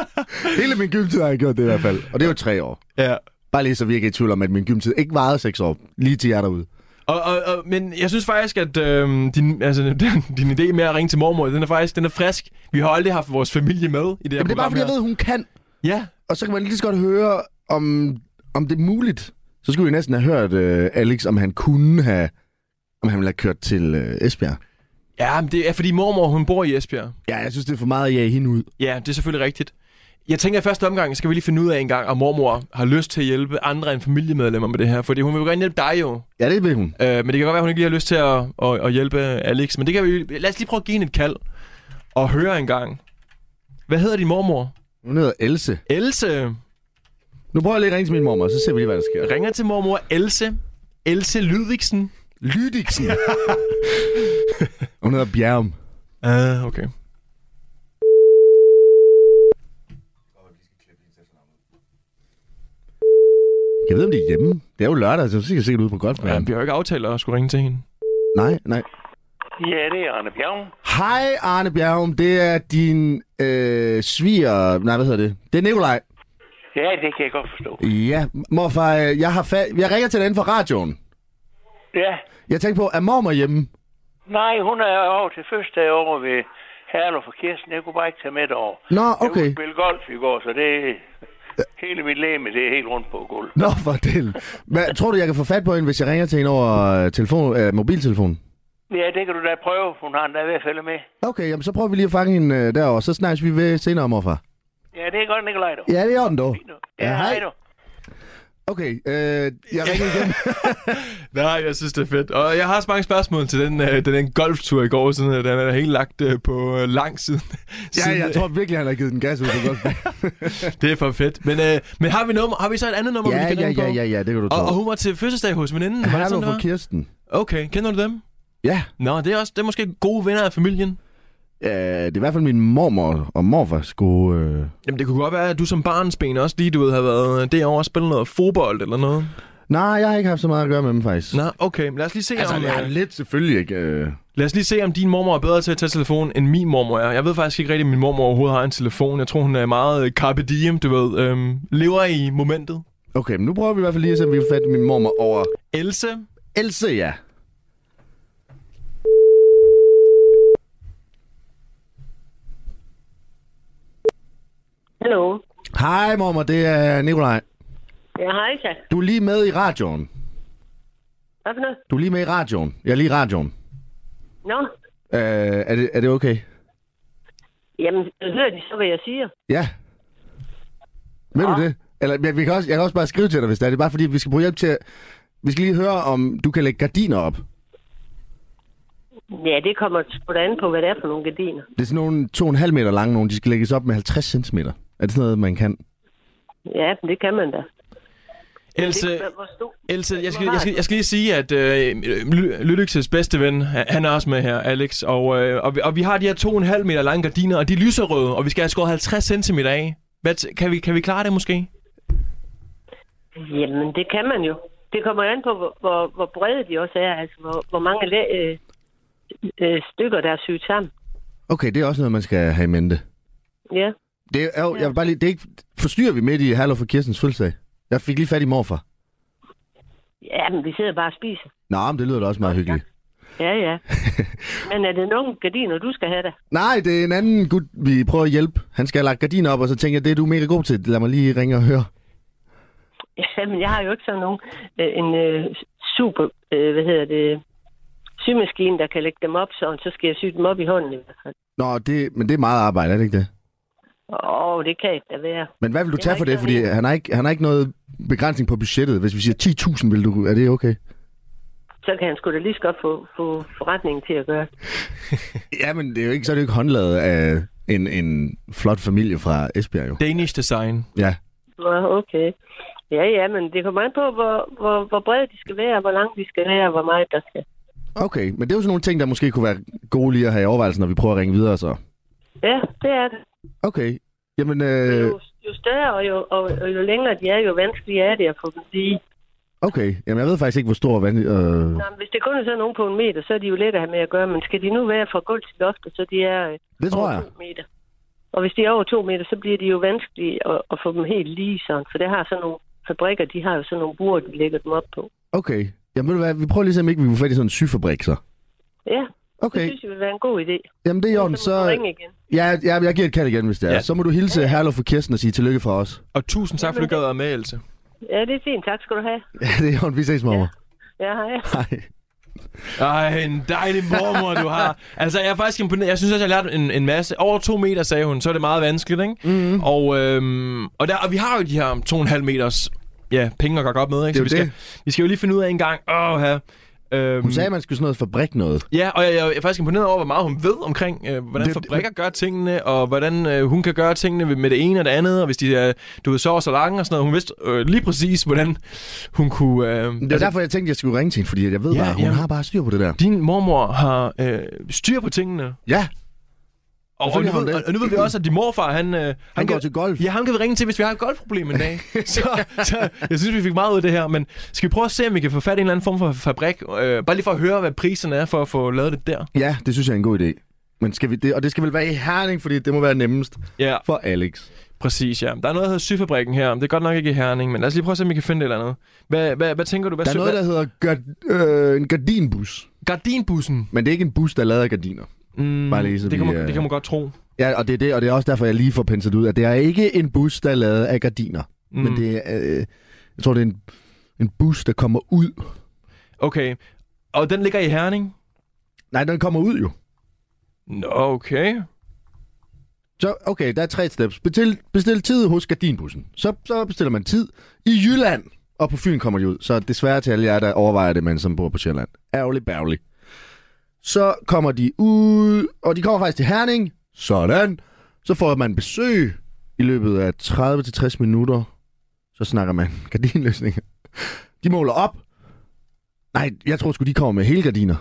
Speaker 4: Hele min gymtid har jeg gjort det i hvert fald. Og det er jo 3 år.
Speaker 3: Ja.
Speaker 4: Bare lige så vi ikke er i tvivl om, at min gymtid ikke varede 6 år. Lige til jer derude.
Speaker 3: Og, og, og, men jeg synes faktisk, at øh, din, altså, din, din idé med at ringe til mormor, den er faktisk den er frisk. Vi har aldrig haft vores familie med i det her
Speaker 4: Jamen, det er bare fordi, jeg ved, hun kan.
Speaker 3: Ja.
Speaker 4: Og så kan man lige så godt høre, om, om det er muligt. Så skulle vi næsten have hørt øh, Alex, om han kunne have... Om han ville have kørt til øh, Esbjerg.
Speaker 3: Ja, men det er fordi mormor, hun bor i Esbjerg.
Speaker 4: Ja, jeg synes, det er for meget at jage hende ud.
Speaker 3: Ja, det er selvfølgelig rigtigt. Jeg tænker, at i første omgang skal vi lige finde ud af en gang, om mormor har lyst til at hjælpe andre end familiemedlemmer med det her. Fordi hun vil jo gerne hjælpe dig jo.
Speaker 4: Ja, det vil hun.
Speaker 3: Øh, men det kan godt være, at hun ikke lige har lyst til at, at, at hjælpe Alex. Men det kan vi Lad os lige prøve at give hende et kald. Og høre en gang. Hvad hedder din mormor?
Speaker 4: Hun hedder Else.
Speaker 3: Else.
Speaker 4: Nu prøver jeg lige at ringe til min mormor, så ser vi lige, hvad der sker.
Speaker 3: Ringer til mormor Else. Else Lydvigsen.
Speaker 4: Lydiksen. hun hedder Bjerm.
Speaker 3: Ah, okay.
Speaker 4: Jeg ved, om de er hjemme. Det er jo lørdag, så skal jeg sikkert ud på golf.
Speaker 3: Ja, vi har jo ikke aftalt at skulle ringe til hende.
Speaker 4: Nej, nej.
Speaker 5: Ja, det er Arne Bjerg.
Speaker 4: Hej, Arne Bjergum. Det er din øh, sviger... Nej, hvad hedder det? Det er Nikolaj.
Speaker 5: Ja, det kan jeg godt forstå.
Speaker 4: Ja, morfar, øh, jeg, har fa- jeg ringer til dig inden for radioen.
Speaker 5: Ja.
Speaker 4: Jeg tænkte på, er mormor hjemme?
Speaker 5: Nej, hun er over til fødselsdag over ved
Speaker 6: Herlev for Kirsten. Jeg kunne bare ikke tage med derover.
Speaker 4: Nå,
Speaker 6: Jeg
Speaker 4: okay.
Speaker 6: kunne spille golf i går, så det hele mit læme, det er helt rundt på gulv.
Speaker 4: Nå, for del. Hvad, tror du, jeg kan få fat på hende, hvis jeg ringer til hende over øh, telefon, øh, mobiltelefonen?
Speaker 6: Ja, det kan du da prøve. Hun har den da ved at følge med.
Speaker 4: Okay, jamen, så prøver vi lige at fange hende øh, derovre. Så snakkes vi ved senere, morfar.
Speaker 6: Ja, det er godt, Nikolaj. Du.
Speaker 4: Ja, det er den dog. Ja, hej.
Speaker 6: hej.
Speaker 4: Okay, øh, jeg ringer igen.
Speaker 3: Nej, jeg synes, det er fedt. Og jeg har også mange spørgsmål til den, øh, den, den golftur i går, sådan at den er helt lagt øh, på øh, lang siden.
Speaker 4: ja,
Speaker 3: siden,
Speaker 4: jeg tror virkelig, han har givet den gas ud på golf.
Speaker 3: Det er for fedt. Men, øh, men har, vi nummer, har vi så et andet nummer,
Speaker 4: ja,
Speaker 3: vi kan
Speaker 4: ja, ja, ja, ja, det kan du tro.
Speaker 3: Og, og hun var til fødselsdag hos veninden.
Speaker 4: Hallo for? Kirsten.
Speaker 3: Okay, kender du dem?
Speaker 4: Ja,
Speaker 3: Nå, det er også det er måske gode venner af familien.
Speaker 4: Øh, det er i hvert fald min mormor og morfar skulle... Øh...
Speaker 3: Jamen, det kunne godt være, at du som barnsben også lige, du ved, har været derovre og spillet noget fodbold eller noget.
Speaker 4: Nej, jeg har ikke haft så meget at gøre med dem, faktisk.
Speaker 3: Nå, okay. Men lad os lige se,
Speaker 4: Altså,
Speaker 3: om,
Speaker 4: jeg har
Speaker 3: øh,
Speaker 4: lidt selvfølgelig ikke... Øh...
Speaker 3: lad os lige se, om din mormor er bedre til at tage telefon, end min mormor er. Jeg ved faktisk ikke rigtigt, om min mormor overhovedet har en telefon. Jeg tror, hun er meget øh, carpe diem, du ved. Øhm, lever i momentet.
Speaker 4: Okay, men nu prøver vi i hvert fald lige at se, om vi kan få fat i min mormor over...
Speaker 3: Else,
Speaker 4: Else, ja.
Speaker 7: Hallo.
Speaker 4: Hej, mormor, det er Nikolaj.
Speaker 7: Ja, hej så.
Speaker 4: Du er lige med i radioen.
Speaker 7: Hvad for noget?
Speaker 4: Du er lige med i radioen. Jeg er lige i radioen.
Speaker 7: Nå,
Speaker 4: Øh, er, det, er det okay?
Speaker 7: jamen, hører de så, hvad jeg siger?
Speaker 4: Ja. Ved
Speaker 7: Ja.
Speaker 4: du det? Eller ja, vi kan også, jeg kan også bare skrive til dig, hvis det er. Det er bare fordi, vi skal bruge hjælp til... Vi skal lige høre, om du kan lægge gardiner op.
Speaker 7: Ja, det kommer sgu da an på, hvad det er for nogle gardiner.
Speaker 4: Det er sådan nogle 2,5 meter lange nogle. De skal lægges op med 50 cm. Er det sådan noget, man kan?
Speaker 7: Ja, det kan man da.
Speaker 3: Else? Else, jeg skal, jeg skal, jeg skal lige sige, at øh, Lydyks bedste ven, han er også med her, Alex, og, øh, og, vi, og vi har de her 2,5 meter lange gardiner, og de er lyserøde, og vi skal have skåret 50 cm af. Hvad, kan, vi, kan vi klare det måske?
Speaker 7: Jamen, det kan man jo. Det kommer an på, hvor, hvor, hvor brede de også er. Altså, hvor, hvor mange læ- øh, øh, stykker, der er syet sammen.
Speaker 4: Okay, det er også noget, man skal have i mente.
Speaker 7: Ja.
Speaker 4: Det er, jo, jeg vil bare lige, det er ikke, forstyrrer vi midt i Hallo for Kirstens fødselsdag? Jeg fik lige fat i morfar.
Speaker 7: Ja, men vi sidder bare og spiser.
Speaker 4: Nå, men det lyder da også meget hyggeligt.
Speaker 7: Ja, ja. men er det nogle gardiner, du skal have da?
Speaker 4: Nej, det er en anden gut, vi prøver at hjælpe. Han skal have lagt gardiner op, og så tænker jeg, det er du mega god til. Lad mig lige ringe og høre.
Speaker 7: Ja, men jeg har jo ikke sådan nogen, øh, en øh, super, øh, hvad hedder det, symaskine, der kan lægge dem op, sådan, så skal jeg sy dem op i hånden i hvert fald.
Speaker 4: Nå, det, men det er meget arbejde, er det ikke det?
Speaker 7: Åh, det kan ikke da være.
Speaker 4: Men hvad vil du
Speaker 7: Det
Speaker 4: tage for det? Fordi han har, ikke, han har ikke noget begrænsning på budgettet. Hvis vi siger 10.000, vil du, er det okay?
Speaker 7: Så kan han sgu da lige så godt få, få forretningen til at gøre.
Speaker 4: Ja, men det er jo ikke, så er det jo ikke håndlaget af en, en flot familie fra Esbjerg, jo.
Speaker 3: Danish design.
Speaker 4: Ja.
Speaker 7: Nå, okay. Ja, ja, men det kommer an på, hvor, hvor, hvor brede de skal være, hvor langt de skal være, og hvor meget der skal.
Speaker 4: Okay, men det er jo sådan nogle ting, der måske kunne være gode lige at have i overvejelsen, når vi prøver at ringe videre, så.
Speaker 7: Ja, det er det.
Speaker 4: Okay. Jamen,
Speaker 7: Øh. Jo, jo større og jo, og, og jo længere de er, jo vanskeligere er det at få dem lige.
Speaker 4: okay. Jamen, jeg ved faktisk ikke, hvor stor vand... Øh...
Speaker 7: Men hvis det kun er sådan nogen på en meter, så er de jo let at have med at gøre. Men skal de nu være fra gulv til loftet, så de er øh,
Speaker 4: Det tror
Speaker 7: over
Speaker 4: jeg.
Speaker 7: to meter. Og hvis de er over to meter, så bliver de jo vanskelige at, at få dem helt lige sådan. For det har sådan nogle fabrikker, de har jo sådan nogle buer, de lægger dem op på.
Speaker 4: Okay. Jamen, ved du hvad, vi prøver lige at se, om ikke vi kan få fat i sådan en syfabrik, så.
Speaker 7: Ja, det
Speaker 4: Okay.
Speaker 7: synes jeg vil være en god idé.
Speaker 4: Jamen, det er i orden.
Speaker 7: så
Speaker 4: Så...
Speaker 7: ringe igen.
Speaker 4: Ja, ja, jeg giver et kald igen, hvis det er.
Speaker 3: Ja.
Speaker 4: Så må du hilse ja. Herlev for Kirsten og sige tillykke fra os.
Speaker 3: Og tusind tak, for du gad at med, Else.
Speaker 7: Ja, det er fint. Tak skal du have.
Speaker 4: Ja, det er i orden. Vi ses, mormor.
Speaker 7: Ja, hej.
Speaker 4: Hej.
Speaker 3: Ej, en dejlig mormor, du har. Altså, jeg er faktisk imponeret. Jeg synes også, jeg har lært en, en masse. Over to meter, sagde hun, så er det meget vanskeligt, ikke? Mm. Og, øhm, og, der, og vi har jo de her to og en halv meters ja, penge at gøre op med, ikke?
Speaker 4: Det
Speaker 3: Så
Speaker 4: er
Speaker 3: vi skal, vi skal jo lige finde ud af en gang. Åh, her. Øhm,
Speaker 4: Hun sagde, at man skulle sådan noget fabrik noget.
Speaker 3: Ja, og jeg, jeg, jeg er faktisk imponeret over, hvor meget hun ved omkring, øh, hvordan
Speaker 4: Det-
Speaker 3: fabrikker gør tingene, og hvordan øh, hun kan gøre tingene med det ene og det andet, og hvis de er, du ved, så og så lange og sådan noget. Hun vidste øh, lige præcis, hvordan hun kunne... Øh,
Speaker 4: Det er derfor, jeg tænkte, at jeg skulle ringe til hende, fordi jeg ved
Speaker 3: Ja,
Speaker 4: bare, hun
Speaker 3: ja.
Speaker 4: har bare styr på det der.
Speaker 3: din mormor har øh, styr på tingene.
Speaker 4: Ja,
Speaker 3: Og, og, nu ved, og, og nu ved vi også, at din morfar, han... Øh, han,
Speaker 4: han går
Speaker 3: kan,
Speaker 4: til golf.
Speaker 3: Ja, han kan vi ringe til, hvis vi har et golfproblem en dag. så, så jeg synes, vi fik meget ud af det her. Men skal vi prøve at se, om vi kan få fat i en eller anden form for fabrik? Øh, bare lige for at høre, hvad priserne er for at få lavet det der.
Speaker 4: Ja, det synes jeg er en god idé. Men skal vi det, og det skal vel være i Herning, fordi det må være nemmest
Speaker 3: Ja,
Speaker 4: for Alex.
Speaker 3: præcis, ja. Der er noget, der hedder Syfabrikken her. Det er godt nok ikke i Herning, men lad os lige prøve at se, om vi kan finde et eller andet. Hvad, hvad, hvad tænker du? Hvad
Speaker 4: Der er
Speaker 3: sø-
Speaker 4: noget, der hedder gard, øh, en gardinbus.
Speaker 3: Gardinbussen.
Speaker 4: Men det er ikke en bus, der er lavet af gardiner.
Speaker 3: Mm,
Speaker 4: Bare lige så
Speaker 3: det, kan
Speaker 4: vi,
Speaker 3: man,
Speaker 4: øh,
Speaker 3: det kan man godt tro.
Speaker 4: Ja, og det er det, og det er også derfor, jeg lige får penslet ud, at det er ikke en bus, der er lavet af gardiner. Mm. Men det er, øh, jeg tror, det er en, en bus, der kommer ud.
Speaker 3: Okay. Og den ligger i Herning?
Speaker 4: Nej, den kommer ud jo.
Speaker 3: Nå, okay.
Speaker 4: Så, okay, der er tre steps. Bestil, bestil tid hos gardinbussen. Så, så bestiller man tid i Jylland, og på Fyn kommer de ud. Så desværre til alle jer, der overvejer det, men som bor på Sjælland. Ærgerlig, bærgerlig. Så kommer de ud, og de kommer faktisk til Herning. Sådan. Så får man besøg i løbet af 30-60 minutter. Så snakker man gardinløsninger. De måler op. Nej, jeg tror sgu, de kommer med hele gardiner.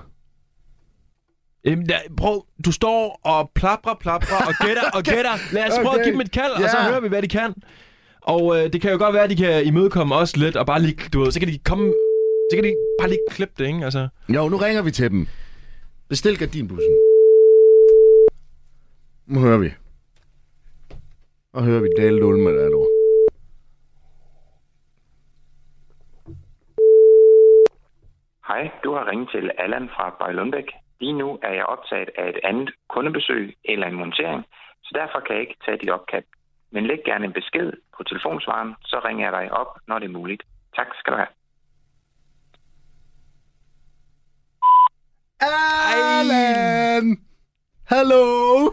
Speaker 3: Jamen, da, prøv, du står og plapper, plapper og gætter og gætter. Lad os prøve
Speaker 4: Okay.
Speaker 3: at give dem et kald, og så hører vi, hvad de kan. Og øh, det kan jo godt være, at de kan imødekomme os lidt, og bare lige, du ved, så kan de komme, så kan de bare lige klippe det, ikke? Altså,
Speaker 4: Jo, nu ringer vi til dem. Bestil gardinbussen. Nu hører vi. Og hører vi Dale Lund der er ord.
Speaker 8: Hej, du har ringet til Allan fra Bejlundbæk. Lige nu er jeg optaget af et andet kundebesøg eller en montering, så derfor kan jeg ikke tage dit opkald. Men læg gerne en besked på telefonsvaren, så ringer jeg dig op, når det er muligt. Tak skal du have.
Speaker 4: Allan! Hallo!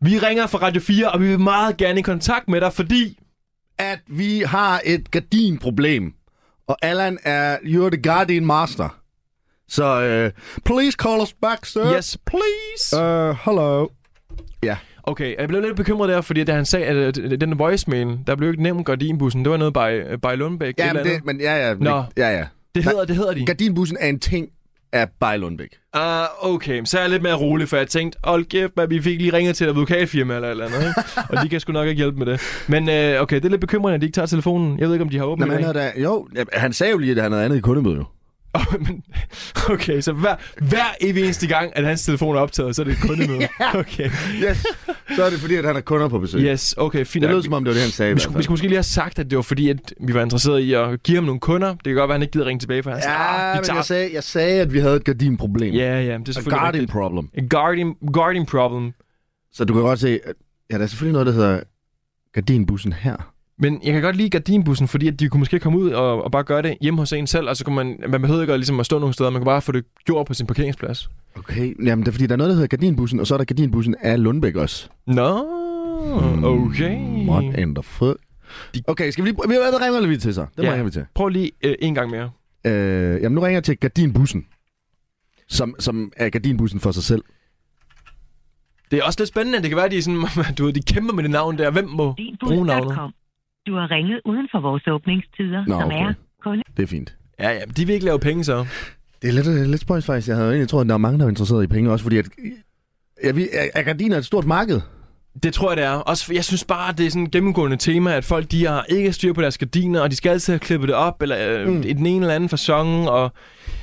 Speaker 3: vi ringer fra Radio 4, og vi vil meget gerne i kontakt med dig, fordi...
Speaker 4: At vi har et gardinproblem. Og Allan er, you're the guardian master. Så, uh, please call us back, sir.
Speaker 3: Yes, please!
Speaker 4: Uh, hello.
Speaker 3: Okay, jeg blev lidt bekymret der, fordi da han sagde, at den voicemail, der blev ikke nævnt gardinbussen, det var noget by, by Lundbæk.
Speaker 4: Ja, men, det, men ja, ja.
Speaker 3: Nå.
Speaker 4: Ja, ja.
Speaker 3: det, hedder, det hedder de.
Speaker 4: Gardinbussen er en ting af Bejlundbæk.
Speaker 3: Ah, okay. Så er jeg lidt mere rolig, for jeg tænkte, hold kæft, hvad, vi fik lige ringet til et advokatfirma eller eller andet, ikke? og de kan sgu nok ikke hjælpe med det. Men øh, okay, det er lidt bekymrende, at de ikke tager telefonen. Jeg ved ikke, om de har
Speaker 4: Nå,
Speaker 3: åbent
Speaker 4: men han havde da, jo, han sagde jo lige, at han havde andet i kundemøde jo.
Speaker 3: Okay, så hver, hver evig eneste gang, at hans telefon er optaget, så er det et kundemøde. Okay.
Speaker 4: Yes. Så er det fordi, at han har kunder på besøg.
Speaker 3: Yes, okay, fint.
Speaker 4: Det lød som om, det var det, han sagde.
Speaker 3: vi, skulle, vi skulle måske lige have sagt, at det var fordi, at vi var interesseret i at give ham nogle kunder. Det kan godt være, at han ikke gider ringe tilbage, for han sagde,
Speaker 4: Ja,
Speaker 3: "Ah, vi
Speaker 4: men jeg sagde, jeg sagde, at vi havde et gardinproblem.
Speaker 3: Ja, ja, det er
Speaker 4: A
Speaker 3: selvfølgelig
Speaker 4: guardian
Speaker 3: rigtigt.
Speaker 4: problem.
Speaker 3: A guardian, guardian problem.
Speaker 4: Så du kan godt se, at ja, der er selvfølgelig noget, der hedder gardinbussen her.
Speaker 3: Men jeg kan godt lide gardinbussen, fordi at de kunne måske komme ud og, og bare gøre det hjemme hos en selv, og så kunne man, man behøvede ikke at, ligesom at stå nogle steder, man kunne bare få det gjort på sin parkeringsplads.
Speaker 4: Okay, jamen det er fordi, der er noget, der hedder gardinbussen, og så er der gardinbussen af Lundbæk også.
Speaker 3: Nå, okay.
Speaker 4: What in the fuck? Okay, skal vi lige... Vi, ringer vi til så? Det
Speaker 3: Ja.
Speaker 4: ringer vi til.
Speaker 3: Prøv lige øh, en gang mere.
Speaker 4: Øh, jamen, nu ringer jeg til gardinbussen. Som, som er gardinbussen for sig selv.
Speaker 3: Det er også lidt spændende. Det kan være, at de, er sådan, du ved, de kæmper med det navn der. Hvem må bruge navnet?
Speaker 9: Du har ringet uden for vores åbningstider,
Speaker 4: Nå,
Speaker 9: som
Speaker 4: okay.
Speaker 9: er kunde.
Speaker 4: Det er fint.
Speaker 3: Ja, ja, de vil ikke lave penge så.
Speaker 4: Det er lidt, øh, lidt spøjs faktisk. Jeg havde egentlig troet, at der er mange, der er interesseret i penge også, fordi at, ja, vi, er, er gardiner et stort marked?
Speaker 3: Det tror jeg, det er. Også, jeg synes bare, det er sådan et gennemgående tema, at folk de har ikke styr på deres gardiner, og de skal altid have klippet det op, eller øh,
Speaker 4: mm.
Speaker 3: i den ene eller anden fasong. Og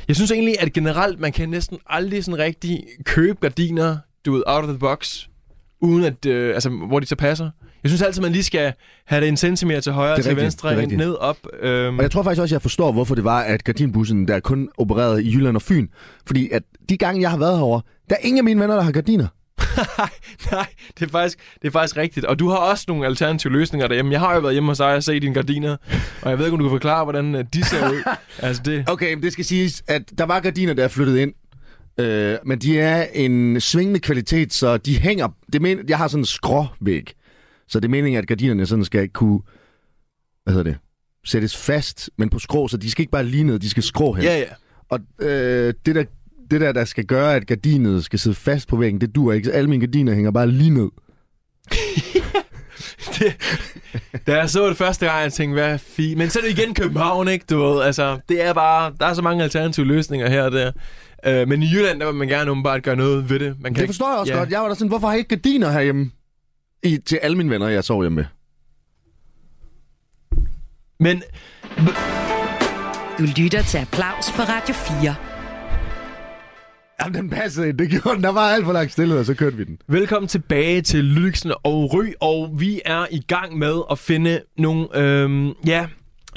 Speaker 3: jeg synes egentlig, at generelt, man kan næsten aldrig sådan rigtig købe gardiner, du ved, out of the box, uden at, øh, altså, hvor de så passer. Jeg synes altid, man lige skal have det en centimeter til højre, til
Speaker 4: rigtigt,
Speaker 3: venstre, ind, ned, op. Øhm,
Speaker 4: Og jeg tror faktisk også, jeg forstår, hvorfor det var, at gardinbussen der kun opererede i Jylland og Fyn. Fordi at de gange, jeg har været herovre, der er ingen af mine venner, der har gardiner.
Speaker 3: Nej, det er, faktisk, det er faktisk rigtigt. Og du har også nogle alternative løsninger derhjemme. Jeg har jo været hjemme hos dig og set dine gardiner, og jeg ved ikke, om du kan forklare, hvordan øh, de ser ud. altså det...
Speaker 4: Okay, men det skal siges, at der var gardiner, der er flyttet ind. Øh, men de er en svingende kvalitet, så de hænger... Det men, jeg har sådan en skråvæg. Så det er meningen, at gardinerne sådan skal kunne... Hvad hedder det? Sættes fast, men på skrå, så de skal ikke bare lige ned, de skal skrå hen.
Speaker 3: Ja, ja.
Speaker 4: Og øh, det, der, det der, der skal gøre, at gardinet skal sidde fast på væggen, det dur ikke. Så alle mine gardiner hænger bare lige ned.
Speaker 3: det, da jeg så det første gang, jeg tænkte, hvad fint. Men så er det igen København, ikke? Du ved, altså, det er bare, der er så mange alternative løsninger her og der. Øh, men i Jylland, der vil man gerne åbenbart gøre noget ved det. Man kan
Speaker 4: Det forstår jeg også
Speaker 3: ja.
Speaker 4: godt. Jeg var da sådan, hvorfor har jeg ikke gardiner herhjemme? I, til alle mine venner, jeg sov hjemme med.
Speaker 3: Men
Speaker 2: Du lytter til Applaus på Radio 4.
Speaker 4: Jamen, den passede ind. Det gjorde den. Der var alt for langt stillhed, og så kørte vi den.
Speaker 3: velkommen tilbage til Lydiksen og Ry, og vi er i gang med at finde nogle, øhm, ja,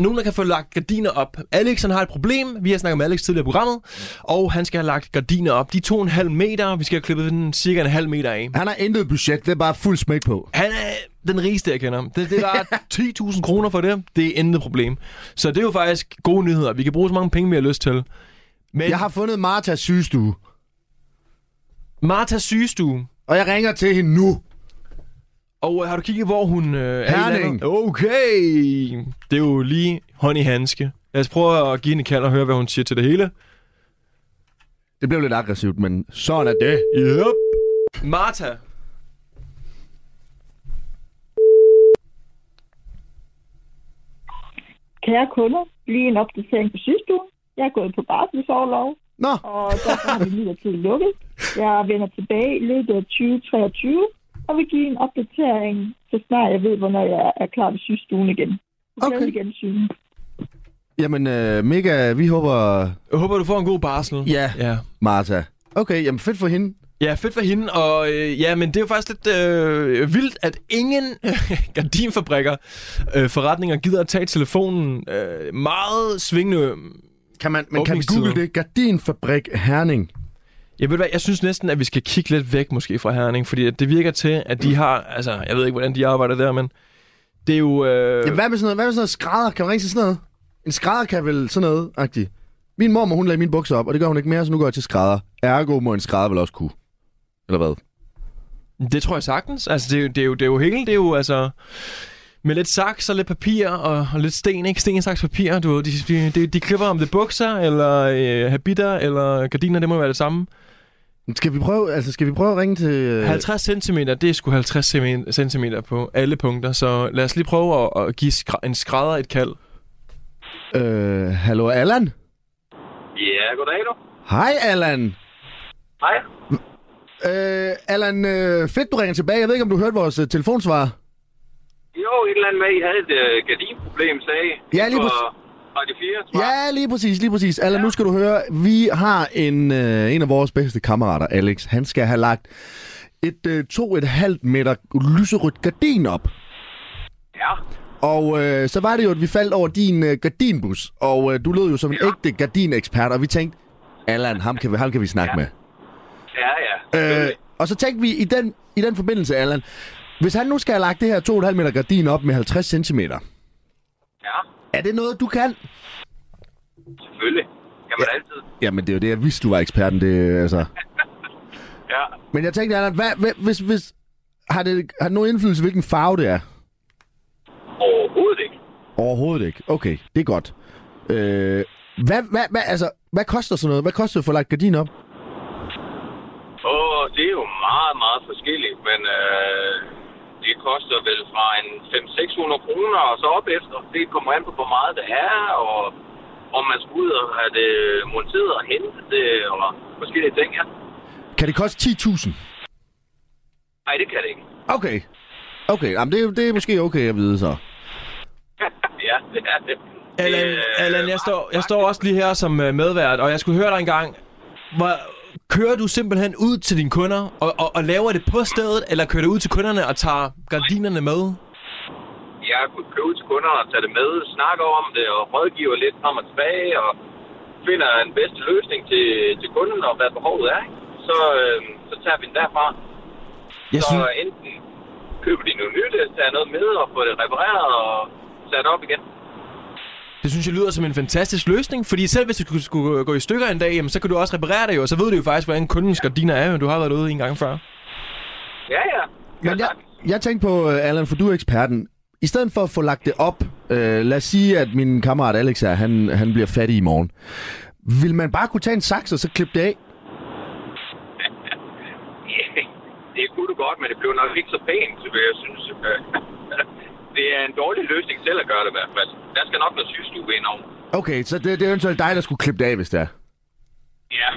Speaker 3: nogen, der kan få lagt gardiner op. Alex han har et problem. Vi har snakket med Alex tidligere i programmet. Og han skal have lagt gardiner op. De to en halv meter. Vi skal have klippet den cirka en halv meter af.
Speaker 4: Han har intet budget, det er bare fuld smæk på.
Speaker 3: Han er den rigeste, jeg kender. Det, det er 10.000 kroner for det. Det er intet problem. Så det er jo faktisk gode nyheder. Vi kan bruge så mange penge, vi har lyst til. Men
Speaker 4: Jeg har fundet Martas sygestue,
Speaker 3: Martas sygestue.
Speaker 4: og jeg ringer til hende nu.
Speaker 3: Og øh, har du kigget, hvor hun øh, er i
Speaker 4: Herning.
Speaker 3: landet? Okay. Det er jo lige hånd i handske. Lad os prøve at give hende en kald og høre, hvad hun siger til det hele.
Speaker 4: Det blev lidt aggressivt, men sådan er det.
Speaker 3: Yep. Martha.
Speaker 10: Kære kunder, lige en opdatering på sygestuen. Jeg er gået på barselsårlov,
Speaker 4: Nå,
Speaker 10: og derfor har vi midlertidigt lukket. Jeg vender tilbage i løbet af 2023, og vil give en opdatering, så snart jeg ved, hvornår jeg er klar ved sygestuen igen.
Speaker 4: Okay.
Speaker 10: Okay. igen syn.
Speaker 4: jamen øh, mega, vi håber...
Speaker 3: Jeg håber, du får en god barsel.
Speaker 4: Ja,
Speaker 3: Ja.
Speaker 4: Marta. Okay, jamen fedt for hende.
Speaker 3: Ja, fedt for hende, og øh, ja, men det er jo faktisk lidt øh, vildt, at ingen gardinfabrikker, øh, forretninger gider at tage telefonen. Øh, meget svingende.
Speaker 4: Kan man, man kan google det? Gardinfabrik Herning.
Speaker 3: Jeg ved hvad, jeg synes næsten, at vi skal kigge lidt væk måske fra Herning, fordi det virker til, at de har, altså, jeg ved ikke, hvordan de arbejder der, men det er jo... Øh,
Speaker 4: Ja, hvad med sådan noget, hvad med sådan noget skrædder? Kan man ringe til sådan noget? En skrædder kan vel sådan noget, agtigt. Min mor, hun lagde mine bukser op, og det gør hun ikke mere, så nu går jeg til skrædder. Ergo må en skrædder vel også kunne. Eller hvad?
Speaker 3: Det tror jeg sagtens. Altså, det, er jo- det, er jo, det er jo hele, det er jo altså... Med lidt saks og lidt papir og, og lidt sten, ikke? Sten, saks, papir. Du, de, de, de, de klipper om det er bukser, eller øh, habiter, eller gardiner, det må være det samme.
Speaker 4: Skal vi prøve, altså, skal vi prøve at ringe til... øh,
Speaker 3: 50 cm, det er sgu 50 cm på alle punkter, så lad os lige prøve at, at give skra- en skrædder et kald.
Speaker 4: Øh, hallo, Allan?
Speaker 5: Ja, goddag du.
Speaker 4: Hej, Allan.
Speaker 5: Hej.
Speaker 4: Øh, Allan, øh, fedt, du ringer tilbage. Jeg ved ikke, om du hørte vores øh, telefonsvar.
Speaker 5: Jo, et eller andet med, I havde et øh, gardinproblem, sagde I.
Speaker 4: Ja, lige
Speaker 5: på
Speaker 4: præcis.
Speaker 5: Radio 4, tror jeg.
Speaker 4: Ja, lige præcis, lige præcis. Allan, nu skal du høre. Vi har en, øh, en af vores bedste kammerater, Alex. Han skal have lagt et øh, to et halvt meter lyserødt gardin op.
Speaker 5: Ja.
Speaker 4: Og øh, så var det jo, at vi faldt over din øh, gardinbus. Og øh, du lød jo som en
Speaker 5: Ja.
Speaker 4: ægte gardinekspert, og vi tænkte, Allan, ham kan, vi- ham kan vi snakke
Speaker 5: Ja.
Speaker 4: med.
Speaker 5: Ja, ja.
Speaker 4: Øh, og så tænkte vi i den, i den forbindelse, Allan, hvis han nu skal have lagt det her 2,5 meter gardin op med 50 cm,
Speaker 5: Ja,
Speaker 4: er det noget, du kan?
Speaker 5: selvfølgelig. Kan man altid.
Speaker 4: Jamen, det er jo det, jeg vidste, du var eksperten. Det, altså.
Speaker 5: Ja.
Speaker 4: Men jeg tænkte, Allan, hvad, hvad, hvis, hvis, har, det, har det nogen indflydelse, hvilken farve det er?
Speaker 5: Overhovedet ikke.
Speaker 4: Overhovedet ikke. Okay, det er godt. Øh, hvad, hvad, hvad, altså, hvad koster sådan noget? Hvad koster det at få lagt gardin op?
Speaker 5: Åh, det er jo meget, meget forskelligt, men øh, det koster vel fra en 500-600 kroner og så op efter. Det kommer an på, hvor meget det er, og om man skal ud og have det monteret og hentet det, og forskellige ting, ja.
Speaker 4: Kan det koste 10.000?
Speaker 5: Nej, det kan det ikke.
Speaker 4: Okay. Okay, jamen det, er- det er måske okay at vide så.
Speaker 5: ja, det er det.
Speaker 3: Allan, Allan jeg, står, jeg står også lige her som øh, medvært, og jeg skulle høre dig en gang. Hvor, kører du simpelthen ud til dine kunder og, og, og laver det på stedet, eller kører du ud til kunderne og tager gardinerne med?
Speaker 5: Jeg kunne købe til kunder og tage det med, snakke om det og rådgive lidt frem og tilbage og finder en bedste løsning til, til kunden og hvad behovet er. Ikke? Så, øh, så tager vi den derfra.
Speaker 3: Jeg
Speaker 5: så
Speaker 3: synes,
Speaker 5: enten køber de noget nyt, tager noget med og får det repareret og sat op igen.
Speaker 3: Det synes jeg lyder som en fantastisk løsning, fordi selv hvis det skulle, gå i stykker en dag, jamen, så kan du også reparere det jo, og så ved du jo faktisk, hvordan kundens gardiner er, jo. du har været ude en gang før.
Speaker 5: Ja, ja.
Speaker 4: Men jeg, jeg tænkte på, øh, Allan, for du er eksperten. I stedet for at få lagt det op, øh, lad os sige, at min kammerat Alex her, han, han bliver fattig i morgen. Vil man bare kunne tage en saks og så klippe det af?
Speaker 5: Ja, det kunne du godt, men det blev nok ikke så pænt, så jeg synes. Det er en dårlig løsning selv at gøre det i hvert fald. Der skal nok noget sygestue ind over.
Speaker 4: Okay, så det, det er eventuelt dig, der skulle klippe det af, hvis det er.
Speaker 5: Ja.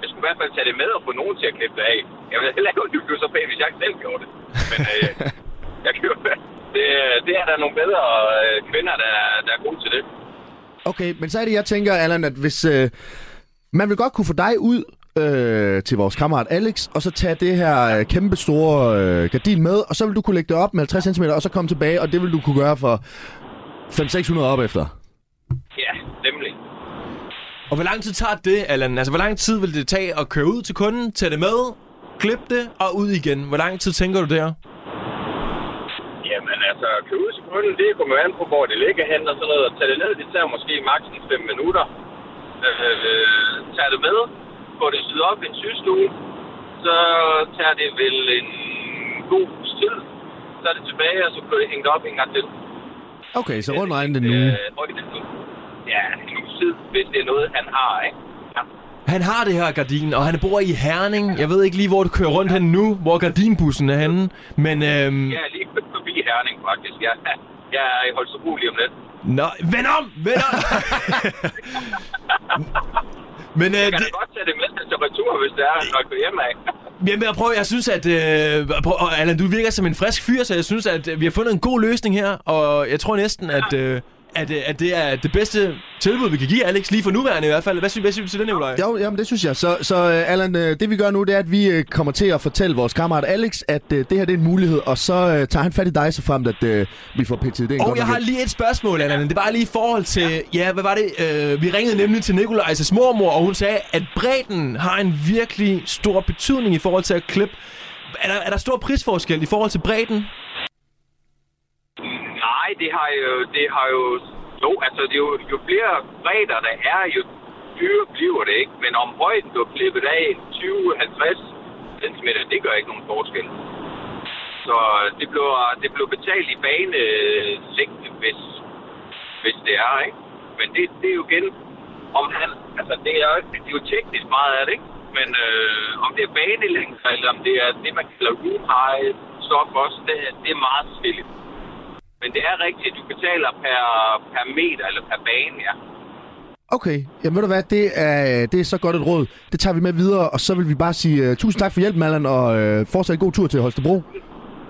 Speaker 5: Jeg skulle i hvert fald tage det med og få nogen til at klippe det af. Jeg ville heller ikke, blev så pænt, hvis jeg ikke selv gjorde det. Men øh, jeg kan det, det er der nogle bedre øh, kvinder, der, der er gode til det.
Speaker 4: Okay, men så er det, jeg tænker, Allan, at hvis... Øh, man vil godt kunne få dig ud øh, til vores kammerat Alex, og så tage det her øh, kæmpe store øh, gardin med, og så vil du kunne lægge det op med 50 cm, og så komme tilbage, og det vil du kunne gøre for 500-600 op efter.
Speaker 5: Ja, nemlig.
Speaker 3: Og hvor lang tid tager det, Allan? Altså, hvor lang tid vil det tage at køre ud til kunden, tage det med, klippe det og ud igen? Hvor lang tid tænker du der?
Speaker 5: Jamen altså, køre ud til kunden, det kommer an på, hvor det ligger hen og sådan noget. Og tage det ned, det tager måske maks 5 minutter. Øh, tager det med, få det syet op i en sygestue, så tager det vel en god tid. Så er det tilbage, og så kører det hængt op en gang til.
Speaker 4: Okay, så rundt regnet en uge.
Speaker 5: Ja, en uges tid, hvis det er noget, han har, ikke? Ja.
Speaker 3: Han har det her gardin, og han bor i Herning. Jeg ved ikke lige, hvor du kører rundt hen nu, hvor gardinbussen er henne. Men, øhm,
Speaker 5: Jeg er lige forbi Herning, faktisk. Jeg, jeg er i Holstebro lige om lidt.
Speaker 3: Nå, vend om! Vend om! Men øh,
Speaker 5: Jeg kan
Speaker 3: det,
Speaker 5: da godt tage det med til retur, hvis det er, når jeg hjem af.
Speaker 3: jamen, jeg, prøver, jeg synes, at... Øh, prøv, Allan, du virker som en frisk fyr, så jeg synes, at øh, vi har fundet en god løsning her. Og jeg tror næsten, at, øh, at, øh, at det er det bedste tilbud, vi kan give Alex, lige for nuværende i hvert fald. Hvad synes, hvad synes du til det, Nicolaj?
Speaker 4: Jo, jamen det synes jeg. Så, så uh, Allan, uh, det vi gør nu, det er, at vi uh, kommer til at fortælle vores kammerat Alex, at uh, det her det er en mulighed, og så uh, tager han fat i dig, så frem at uh, vi får det.
Speaker 3: Og jeg har lige et spørgsmål, Allan. Det var lige i forhold til... Ja, hvad var det? Øh, vi ringede nemlig til Nikolajs mormor, og hun sagde, at bredden har en virkelig stor betydning i forhold til at klippe. Er der, er der stor prisforskel i forhold til bredden?
Speaker 5: Nej, det har jo... Det har jo jo, altså, det er jo, jo flere bredder der er, jo dyre bliver det, ikke? Men om højden bliver klippet af 20-50 cm, det gør ikke nogen forskel. Så det bliver, det bliver betalt i banelængde, hvis, hvis det er, ikke? Men det, det er jo igen, om han, altså det er, det er jo teknisk meget af det, ikke? Men øh, om det er banelængde, eller om det er det, man kalder room high stop også, det, det er meget forskelligt. Men det er rigtigt, at du betaler per, per meter eller per bane, ja.
Speaker 4: Okay, jamen ved du hvad, det er, det er så godt et råd. Det tager vi med videre, og så vil vi bare sige uh, tusind tak for hjælpen, Allan, og uh, fortsat god tur til Holstebro.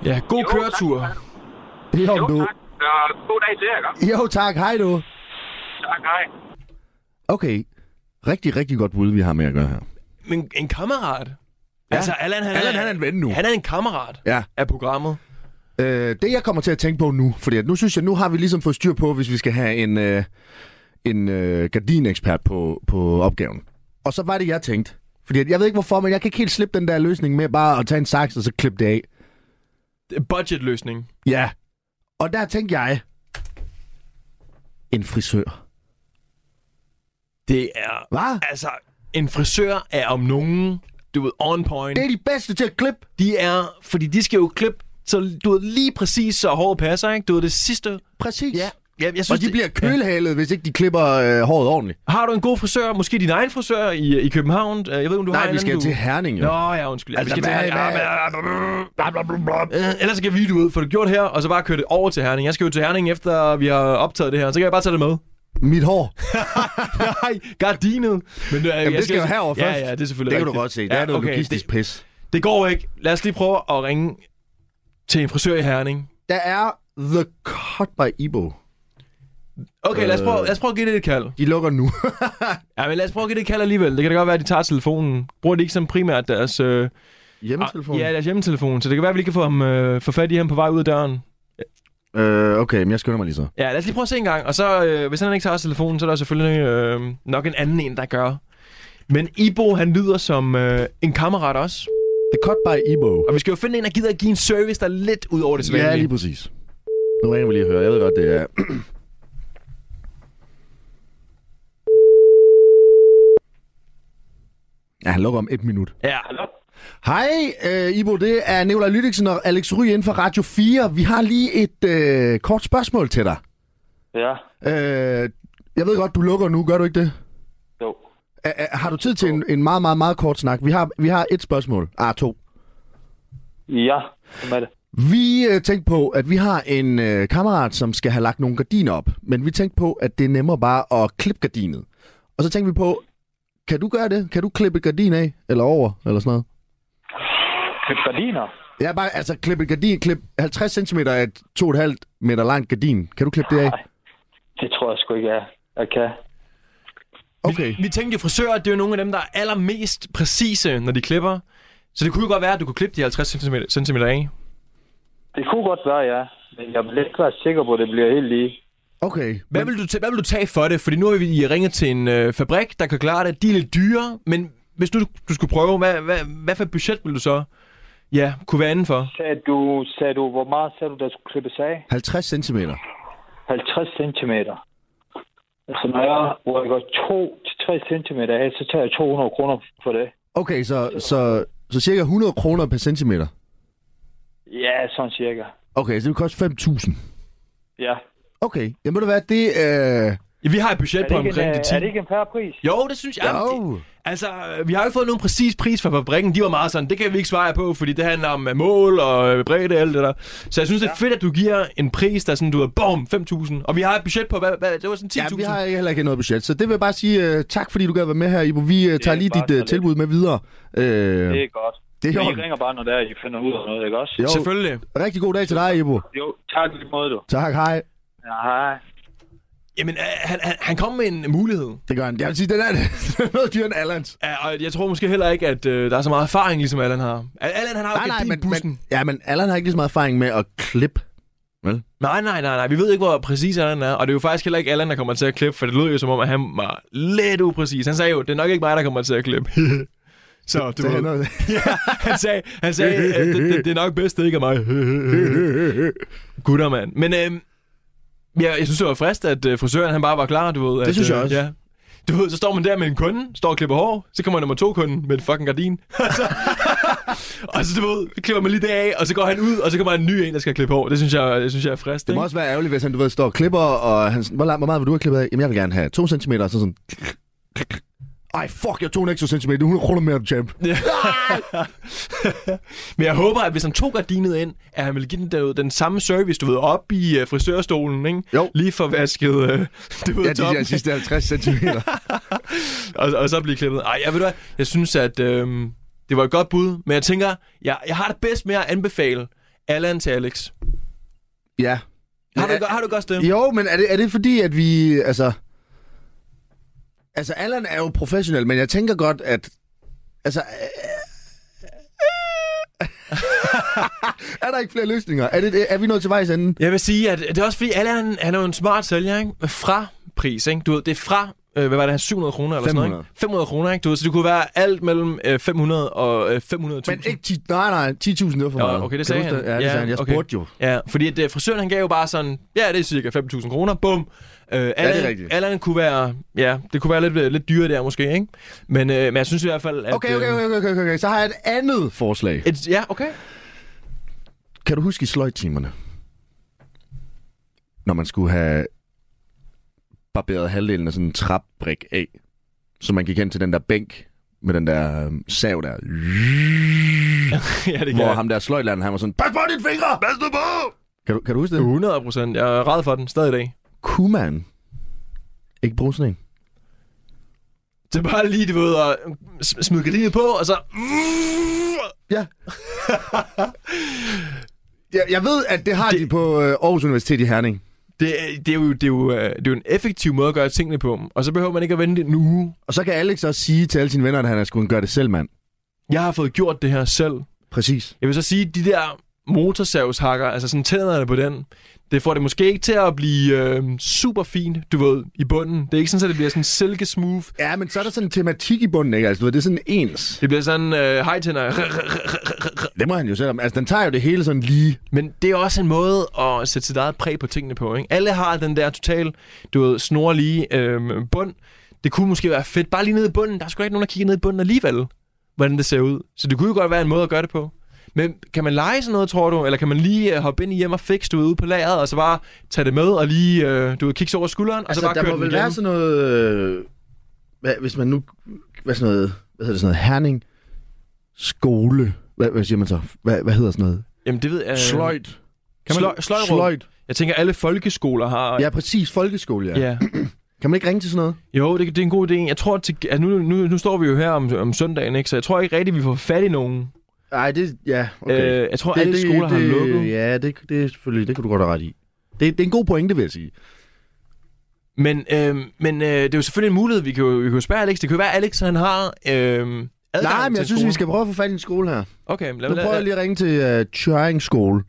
Speaker 3: Ja, god
Speaker 5: Jo,
Speaker 3: køretur.
Speaker 5: tak.
Speaker 4: Jo,
Speaker 5: Jo,
Speaker 4: du.
Speaker 5: tak. God dag til jer, ikke?
Speaker 4: Jo, tak. Hej du.
Speaker 5: Tak, hej.
Speaker 4: Okay, rigtig, rigtig godt bud, vi har med at gøre her.
Speaker 3: Men en kammerat? Ja. Altså, Allan, han,
Speaker 4: Allan,
Speaker 3: er,
Speaker 4: han er en ven nu.
Speaker 3: Han er en kammerat
Speaker 4: Ja.
Speaker 3: af programmet.
Speaker 4: Øh, det jeg kommer til at tænke på nu, fordi at nu synes jeg, nu har vi ligesom fået styr på, hvis vi skal have en, øh, en øh, gardinekspert på, på opgaven. Og så var det, jeg tænkte. Fordi at jeg ved ikke hvorfor, men jeg kan ikke helt slippe den der løsning med bare at tage en saks og så klippe det af.
Speaker 3: Budgetløsning.
Speaker 4: Ja. Og der tænkte jeg, en frisør.
Speaker 3: Det er...
Speaker 4: Hvad?
Speaker 3: Altså, en frisør er om nogen, du ved, on point.
Speaker 4: Det er de bedste til at klippe.
Speaker 3: De er, fordi de skal jo klippe, så du ved, lige præcis så håret passer, ikke? Du ved, det sidste...
Speaker 4: Præcis.
Speaker 3: Ja, ja jeg synes,
Speaker 4: Og de
Speaker 3: det-
Speaker 4: bliver kølhalet, hvis ikke de klipper øh, håret ordentligt.
Speaker 3: Har du en god frisør? Måske din egen frisør i, i København? Øh, Jeg ved, om du har
Speaker 4: Nej,
Speaker 3: en
Speaker 4: vi skal
Speaker 3: anden,
Speaker 4: til
Speaker 3: du...
Speaker 4: Herning, jo.
Speaker 3: Nå, ja, undskyld.
Speaker 4: Altså,
Speaker 3: vi skal
Speaker 4: hvad-
Speaker 3: til Herning. Ja, Ellers skal vi ud, for det gjort her, og så bare køre det over til Herning. Jeg skal jo til Herning, efter vi har optaget det her. Så kan jeg bare tage det med.
Speaker 4: Mit hår.
Speaker 3: Nej, gardinet. Men, øh,
Speaker 4: Jamen,
Speaker 3: jeg
Speaker 4: det skal jo herover
Speaker 3: ja,
Speaker 4: først.
Speaker 3: Ja, det er selvfølgelig
Speaker 4: Det kan du
Speaker 3: rigtigt.
Speaker 4: godt se. Det er noget logistisk
Speaker 3: det,
Speaker 4: pis.
Speaker 3: det går ikke. Lad os lige prøve at ringe til en frisør i Herning.
Speaker 4: Der er The Cut by Ibo.
Speaker 3: Okay, lad os prøve, lad os prøve at give det et kald.
Speaker 4: De lukker nu.
Speaker 3: Ja, men lad os prøve at give det et kald alligevel. Det kan da godt være, at de tager telefonen. Bruger de ikke som primært deres... Øh,
Speaker 4: Hjemmetelefon?
Speaker 3: Ja, deres hjemmetelefon. Så det kan være, at vi lige kan få, ham, øh, få fat i ham på vej ud af døren.
Speaker 4: Øh, okay, men jeg skynder mig lige så.
Speaker 3: Ja, lad os lige prøve at se en gang. Og så, øh, hvis han ikke tager telefonen, så er der selvfølgelig øh, nok en anden en, der gør. Men Ibo, han lyder som øh, en kammerat også.
Speaker 4: The Cut by Ibo.
Speaker 3: Og vi skal jo finde en, der gider at give en service, der er lidt ud over det
Speaker 4: Ja,
Speaker 3: sædvanlige.
Speaker 4: lige præcis. Nu ringer vi lige og hører. Jeg ved godt, det er... Ja, han lukker om et minut.
Speaker 3: Ja.
Speaker 4: Hej, øh, Ibo. Det er Nicolaj Lydiksen og Alex Ry inden for Radio 4. Vi har lige et øh, kort spørgsmål til dig.
Speaker 6: Ja,
Speaker 4: Øh, jeg ved godt, du lukker nu. Gør du ikke det?
Speaker 6: jo.
Speaker 4: Har du tid til en, en meget, meget, meget kort snak? Vi har, vi har et spørgsmål. Ah, to.
Speaker 6: Ja, hvem er det?
Speaker 4: Vi øh, tænkte på, at vi har en øh, kammerat, som skal have lagt nogle gardiner op. Men vi tænkte på, at det er nemmere bare at klippe gardinet. Og så tænkte vi på, kan du gøre det? Kan du klippe et gardin af? Eller over? Eller sådan noget?
Speaker 6: Klip gardiner?
Speaker 4: Ja, bare altså klippe et gardin. Klip 50 cm af et 2,5 meter langt gardin. Kan du klippe det af?
Speaker 6: Nej. Det tror jeg sgu ikke, jeg, jeg kan.
Speaker 4: Okay.
Speaker 3: Vi tænkte jo, frisører, det er jo nogle af dem, der er allermest præcise, når de klipper. Så det kunne jo godt være, at du kunne klippe de 50 cm, cm af.
Speaker 6: Det kunne godt være, ja. Men jeg vil ikke være sikker på, at det bliver helt lige.
Speaker 4: Okay.
Speaker 3: Hvad vil, du tage, hvad vil du tage for det? Fordi nu har vi ringet til en øh, fabrik, der kan klare det. De er lidt dyre, men hvis du, du skulle prøve, hvad, hvad, hvad for et budget vil du så ja, kunne være inden for?
Speaker 11: Sagde du, sagde du, hvor meget sagde du, der skulle klippes af?
Speaker 4: 50 cm.
Speaker 11: 50 cm. Altså, når jeg rykker 2-3 cm af, så tager jeg 200 kroner for det.
Speaker 4: Okay, så, så, så cirka 100 kroner per centimeter.
Speaker 11: Ja, sådan cirka.
Speaker 4: Okay, så det vil koste 5.000.
Speaker 11: Ja.
Speaker 4: Okay, jamen ved du hvad, det øh...
Speaker 3: Vi har et budget på omkring
Speaker 11: en,
Speaker 3: de
Speaker 11: øh,
Speaker 3: 10.
Speaker 11: er det ikke en færre pris?
Speaker 3: Jo, det synes jeg.
Speaker 4: Jo.
Speaker 3: Det, altså, vi har jo ikke fået nogen præcis pris fra fabrikken. De var meget sådan, det kan vi ikke svare på, fordi det handler om øh, mål og øh, bredde og alt det der. Så jeg synes, det er fedt, at du giver en pris, der er sådan, du er bum, 5.000. Og vi har et budget på, hvad, hvad det var sådan 10.000.
Speaker 4: Ja, vi har heller ikke noget budget, så det vil jeg bare sige uh, tak, fordi du gad være med her, Ibo. Vi uh, tager lige dit uh, tilbud med videre. Uh,
Speaker 11: Det er godt.
Speaker 4: Det er
Speaker 11: I ringer bare, når der I finder ud af noget, ikke også?
Speaker 4: Jo.
Speaker 3: Selvfølgelig.
Speaker 4: Rigtig god dag til dig, Ibo.
Speaker 11: Jo, tak lige måde, du.
Speaker 4: Tak, hej.
Speaker 11: Ja, hej.
Speaker 3: Jamen, øh, han, han, han kom med en mulighed.
Speaker 4: Det gør han. Jeg vil sige, den er, den er noget dyrere end Allans.
Speaker 3: Ja, og jeg tror måske heller ikke, at øh, der er så meget erfaring, ligesom Allan har. Allan, han har
Speaker 4: Nej,
Speaker 3: jo
Speaker 4: nej, men,
Speaker 3: bussen.
Speaker 4: men, ja, men Allan har ikke lige så meget erfaring med at klippe. Vel?
Speaker 3: Nej, nej, nej, nej. Vi ved ikke, hvor præcis Allan er. Og det er jo faktisk heller ikke Allan, der kommer til at klippe, for det lød jo som om, at han var lidt upræcis. Han sagde jo, det er nok ikke mig, der kommer til at klippe. Så ved.
Speaker 4: er-
Speaker 3: ja, han sagde, han sagde at det, det, det, er nok bedst, det ikke er mig. Gutter, mand. Men øhm, ja, jeg synes, det var frist, at øh, frisøren han bare var klar, du ved.
Speaker 4: Det
Speaker 3: at,
Speaker 4: synes jeg
Speaker 3: øh,
Speaker 4: også.
Speaker 3: Ja. Du ved, så står man der med en kunde, står og klipper hår, så kommer nummer to kunden med et fucking gardin. og så, du ved, klipper man lige det af, og så går han ud, og så kommer en ny en, der skal klippe hår. Det synes jeg, det synes jeg er frist,
Speaker 4: Det må
Speaker 3: ikke?
Speaker 4: også være ærgerligt, hvis han du ved, står og klipper, og han, hvor, langt, hvor meget vil du have klippet af? Jamen, jeg vil gerne have 2 cm, og så sådan... Ej, fuck, jeg tog en ekstra centimeter. Det er 100 kroner mere, du champ.
Speaker 3: Ja. Men jeg håber, at hvis han tog gardinet ind, at han vil give den, der, den samme service, du ved, op i uh, frisørstolen, ikke?
Speaker 4: Jo.
Speaker 3: Lige for vasket, uh, du ved,
Speaker 4: Ja, de der sidste 50 cm.
Speaker 3: og, og så blive klippet. Ej, jeg ved du hvad, jeg synes, at øhm, det var et godt bud, men jeg tænker, jeg, jeg har det bedst med at anbefale Allan til Alex.
Speaker 4: ja.
Speaker 3: Har du,
Speaker 4: er-
Speaker 3: har du godt det?
Speaker 4: Jo, men er det, er det fordi, at vi... Altså, altså, Allan er jo professionel, men jeg tænker godt, at... Altså... er der ikke flere løsninger? Er, det, er vi nået til vejs ende?
Speaker 3: Jeg vil sige, at det er også fordi, Allan han er jo en smart sælger, ikke? Fra pris, ikke? Du ved, det er fra, øh, hvad var det, 700 kroner eller sådan
Speaker 4: 500.
Speaker 3: noget, ikke? 500 kroner, ikke? Du ved, så det kunne være alt mellem øh, 500 og øh, 500.000.
Speaker 4: Men ikke 10... Nej, nej, 10.000 det var for
Speaker 3: Ja,
Speaker 4: meget.
Speaker 3: okay, det sagde han.
Speaker 4: Ja, det
Speaker 3: Ja,
Speaker 4: sagde han. Jeg
Speaker 3: okay.
Speaker 4: spurgte jo.
Speaker 3: Ja, fordi at, øh, frisøren han gav jo bare sådan, ja, det er cirka 5.000 kroner, bum. Øh, Allan,
Speaker 4: rigtigt.
Speaker 3: Allan kunne være, ja, det kunne være lidt, øh, lidt dyre der måske, ikke? Men, øh, men jeg synes i hvert fald, at...
Speaker 4: Okay, okay,
Speaker 3: øh,
Speaker 4: okay, okay, okay. Så har jeg et andet forslag.
Speaker 3: Et, ja, okay.
Speaker 4: Kan du huske i sløjtimerne? Når man skulle have barberet halvdelen af sådan en trapbrik af, så man gik hen til den der bænk med den der øhm, sav der.
Speaker 3: ja, det kan
Speaker 4: hvor
Speaker 3: jeg.
Speaker 4: ham der sløjtlanden, han var sådan, pas på dine fingre! Pas nu på! Kan du, kan du huske det?
Speaker 3: 100 procent. Jeg er ræd for den stadig i dag.
Speaker 4: Kunne man ikke bruge sådan en?
Speaker 3: Det er bare lige, du ved, at sm- smide gardinet på, og så...
Speaker 4: Ja. jeg, jeg ved, at det har det... de på øh, Aarhus Universitet i Herning.
Speaker 3: Det, er- det, er jo, det, er jo, øh, det er jo en effektiv måde at gøre tingene på. Og så behøver man ikke at vente en uge.
Speaker 4: Og så kan Alex også sige til alle sine venner, at han er skulle gøre det selv, mand.
Speaker 3: Jeg har fået gjort det her selv.
Speaker 4: Præcis.
Speaker 3: Jeg vil så sige, de der motorsavshakker, altså sådan tænderne på den, det får det måske ikke til at blive øh, super fint, du ved, i bunden. Det er ikke sådan, at det bliver sådan silke smooth.
Speaker 4: Ja, men så er der sådan en tematik i bunden, ikke? Altså, du ved, det er sådan ens.
Speaker 3: Det bliver sådan øh, hejtænder.
Speaker 4: Det må han jo selv om. Altså, den tager jo det hele sådan lige.
Speaker 3: Men det er også en måde at sætte sit eget præg på tingene på, ikke? Alle har den der total, du ved, snorlige øh, bund. Det kunne måske være fedt. Bare lige nede i bunden. Der er sgu ikke nogen, der kigger ned i bunden alligevel, hvordan det ser ud. Så det kunne jo godt være en måde at gøre det på. Men kan man lege sådan noget, tror du? Eller kan man lige øh, hoppe ind i hjem og fikse, du ude på lageret, og så bare tage det med og lige, øh, du ved, kigge over skulderen, og
Speaker 4: Altså,
Speaker 3: så bare
Speaker 4: der
Speaker 3: køre
Speaker 4: må
Speaker 3: den
Speaker 4: vel
Speaker 3: igennem?
Speaker 4: være sådan noget... Øh, hvad, hvis man nu... Hvad sådan noget... Hvad hedder det sådan noget? Herning skole. Hvad, hvad siger man så? Hvad, hvad hedder sådan noget?
Speaker 3: Jamen, det ved jeg...
Speaker 4: Sløjt.
Speaker 3: Kan man, sløj, sløjråd.
Speaker 4: Sløjt.
Speaker 3: Jeg tænker, alle folkeskoler har...
Speaker 4: Ja, præcis. Folkeskole, ja.
Speaker 3: ja.
Speaker 4: Kan man ikke ringe til sådan noget?
Speaker 3: Jo, det, det er en god idé. Jeg tror, til, altså nu, nu, nu står vi jo her om, om søndagen, ikke? så jeg tror ikke rigtigt, vi får fat i nogen.
Speaker 4: Nej, det... Ja, okay.
Speaker 3: Øh, jeg tror, alle skoler har
Speaker 4: det,
Speaker 3: lukket.
Speaker 4: Ja, det, det er selvfølgelig... Det kan du godt have ret i. Det, det er en god pointe, vil jeg sige.
Speaker 3: Men, øh, men øh, det er jo selvfølgelig en mulighed, vi kan jo, vi kan jo spørge Alex. Det kan jo være, Alex han har øh, adgang
Speaker 4: Nej, men jeg synes, vi skal prøve at få fat i en skole her.
Speaker 3: Okay, lad,
Speaker 4: Nu prøver jeg lige at ringe til uh, Tjøring skole.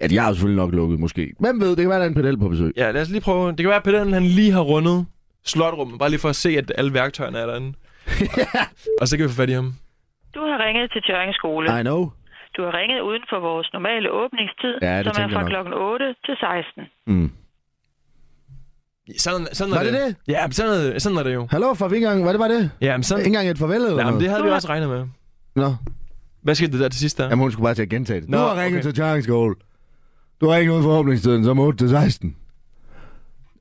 Speaker 4: Ja, de har jo selvfølgelig nok lukket, måske. Hvem ved, det kan være, der er en pedel på besøg.
Speaker 3: Ja, lad os lige prøve. Det kan være, at pedellen han lige har rundet slotrummet, bare lige for at se, at alle værktøjerne er derinde. Og så kan vi få fat i ham.
Speaker 12: Du har ringet til Tjørring Skole.
Speaker 4: I know.
Speaker 12: Du har ringet uden for vores normale åbningstid,
Speaker 4: Ja, det
Speaker 12: som er fra klokken 8 til 16.
Speaker 4: Mm.
Speaker 3: Sådan, sådan
Speaker 4: Var
Speaker 3: er
Speaker 4: det det?
Speaker 3: Ja, men sådan, er- sådan er det jo.
Speaker 4: Hallo, for engang, var det bare det?
Speaker 3: Ja, men sådan...
Speaker 4: Ikke engang et farvel eller
Speaker 3: Nej, men det havde vi også regnet med.
Speaker 4: Nå.
Speaker 3: Hvad skete der der til sidst der?
Speaker 4: Jamen, hun skulle bare til at gentage det.
Speaker 3: Nå,
Speaker 4: du har ringet
Speaker 3: okay.
Speaker 4: til Tjørringsskole. Du har ikke noget for åbningstiden, som 8 til 16.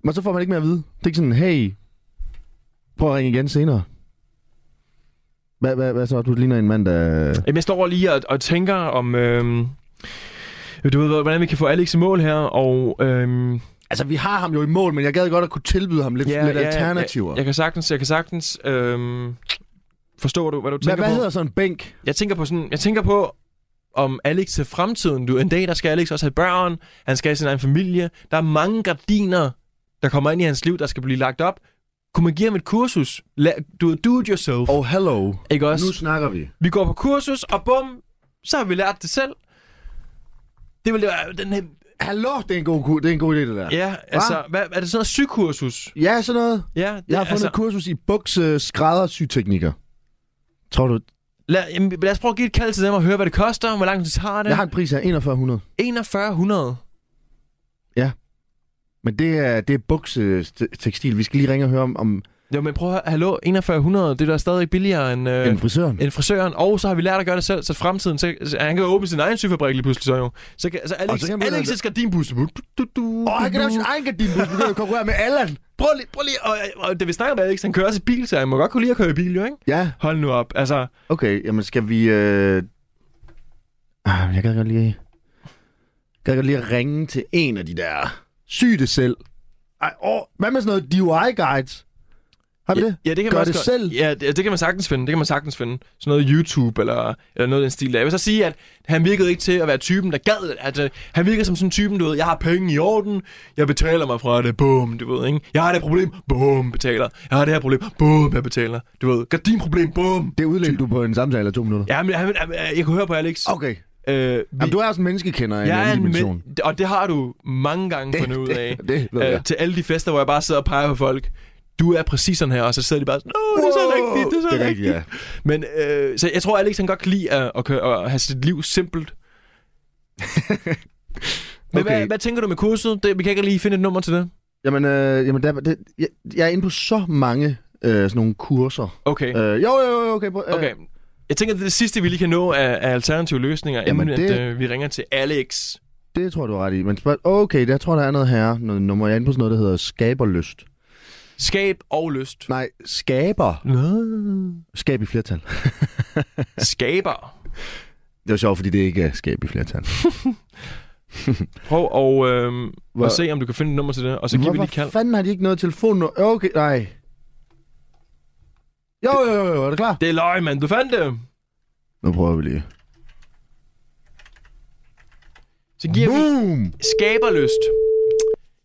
Speaker 4: Men så får man ikke mere at vide. Det er ikke sådan, hey, prøv at ringe igen senere. Hvad, hvad, hvad så? Du ligner en mand, der...
Speaker 3: Jamen, jeg står lige og, og tænker om... Øhm, du ved, hvordan vi kan få Alex i mål her, og... Øhm,
Speaker 4: Altså, vi har ham jo i mål, men jeg gad godt at kunne tilbyde ham lidt,
Speaker 3: ja,
Speaker 4: lidt
Speaker 3: ja,
Speaker 4: alternativer.
Speaker 3: Jeg, jeg kan sagtens... Jeg kan sagtens øhm, forstå, du, hvad du
Speaker 4: hvad,
Speaker 3: tænker
Speaker 4: hvad
Speaker 3: på.
Speaker 4: hedder sådan en bænk?
Speaker 3: Jeg tænker på sådan... Jeg tænker på, om Alex til fremtiden. Du, en dag, der skal Alex også have børn. Han skal have sin egen familie. Der er mange gardiner, der kommer ind i hans liv, der skal blive lagt op. Kunne man give ham et kursus? La- du do it yourself.
Speaker 4: Oh, hello.
Speaker 3: Ikke også?
Speaker 4: Nu snakker vi.
Speaker 3: Vi går på kursus, og bum, så har vi lært det selv. Det vil være den her...
Speaker 4: Hallo, det er en god, ku- det er en god idé, det der.
Speaker 3: Ja, altså, hvad, er det sådan noget sykursus?
Speaker 4: Ja, sådan noget.
Speaker 3: Ja, det,
Speaker 4: Jeg har fundet
Speaker 3: altså,
Speaker 4: et kursus i bukse skræddersyteknikker. Tror du?
Speaker 3: lad, jamen, lad os prøve at give et kald til dem og høre, hvad det koster, hvor lang tid det tager det.
Speaker 4: Jeg har en pris af 4100.
Speaker 3: 4100.
Speaker 4: Men det er, det er buksetekstil. Vi skal lige ringe og høre om, om
Speaker 3: Jo, men prøv at høre, hallo, 4100, det er da stadig billigere end, øh,
Speaker 4: en frisøren.
Speaker 3: end frisøren. Og så har vi lært at gøre det selv, så fremtiden, så, så han kan åbne sin egen syfabrik lige pludselig så jo. Så kan, altså Alex,
Speaker 4: Og så kan
Speaker 3: Alex skal din bus.
Speaker 4: Åh, han kan lave sin egen gardinbus. Kan jo konkurrere med Allan.
Speaker 3: Prøv lige, prøv lige, og, og det vi snakker med Alex, han kører også i bil, så han må godt kunne lide at køre i bil, jo, ikke?
Speaker 4: Ja,
Speaker 3: Hold nu op, altså...
Speaker 4: okay. Jamen, skal vi... Øh... Ah, jeg kan godt lige... Jeg kan godt lige at ringe til en af de der... Syg det selv. Ej, åh, hvad med sådan noget DIY-guides? Har vi det?
Speaker 3: Ja, det kan
Speaker 4: Gør
Speaker 3: man også
Speaker 4: det
Speaker 3: godt-
Speaker 4: selv?
Speaker 3: Ja, det, det kan man sagtens finde. Det kan man sagtens finde. Sådan noget YouTube eller, eller noget i den stil der. Jeg vil så sige, at han virkede ikke til at være typen, der gad. At, uh, han virkede som sådan en typen, du ved, jeg har penge i orden, jeg betaler mig fra det, bum, du ved, ikke? Jeg har det her problem, bum, betaler. Jeg har det her problem, bum, jeg betaler. Du ved, gardinproblem, bum.
Speaker 4: Det udledte du på en samtale af to minutter.
Speaker 3: Ja, men han, han, jeg kunne høre på Alex.
Speaker 4: Okay.
Speaker 3: Øh, vi,
Speaker 4: Jamen, du er også en menneskekender af en anden
Speaker 3: en
Speaker 4: dimension.
Speaker 3: men, og det har du mange gange
Speaker 4: Det-
Speaker 3: fundet ud
Speaker 4: det-
Speaker 3: af.
Speaker 4: det ved jeg.
Speaker 3: Øh, til alle de fester, hvor jeg bare sidder og peger på folk. Du er præcis sådan her, og så sidder de bare sådan, Åh, det er så rigtigt, det er så
Speaker 4: det er
Speaker 3: rigtigt.
Speaker 4: rigtigt, ja.
Speaker 3: Men øh, så jeg tror, Alex han godt kan lide at, at, at have sit liv simpelt. Men okay. Hvad, hvad tænker du med kurset? Det, vi kan ikke lige finde et nummer til det.
Speaker 4: Jamen, øh, jamen der, det, jeg, jeg er inde på så mange øh, sådan nogle kurser.
Speaker 3: Okay.
Speaker 4: Øh, jo, jo, jo, okay. Øh,
Speaker 3: okay. Jeg tænker, det er det sidste, vi lige kan nå af, af alternative løsninger,
Speaker 4: Jamen,
Speaker 3: inden
Speaker 4: det-
Speaker 3: at, øh, vi ringer til Alex.
Speaker 4: Det tror du har ret i. Men spørg- okay, der tror der er noget her. Noget nummer. Jeg er inde på sådan noget, der hedder skaberlyst.
Speaker 3: Skab og lyst.
Speaker 4: Nej, skaber.
Speaker 3: Nå.
Speaker 4: Skab i flertal.
Speaker 3: Skaber.
Speaker 4: Det var sjovt, fordi det ikke er skab i flertal.
Speaker 3: Prøv at, øh,
Speaker 4: Hvor-
Speaker 3: at se, om du kan finde et nummer til det, og så giver vi lige kald.
Speaker 4: Hvorfor fanden har de ikke noget telefon? Okay, nej. Jo, jo, jo, jo, er du klar?
Speaker 3: Det er løgn, mand. Du fandt det.
Speaker 4: Nu prøver vi lige.
Speaker 3: Så giver vi
Speaker 4: Boom!
Speaker 3: skaberlyst.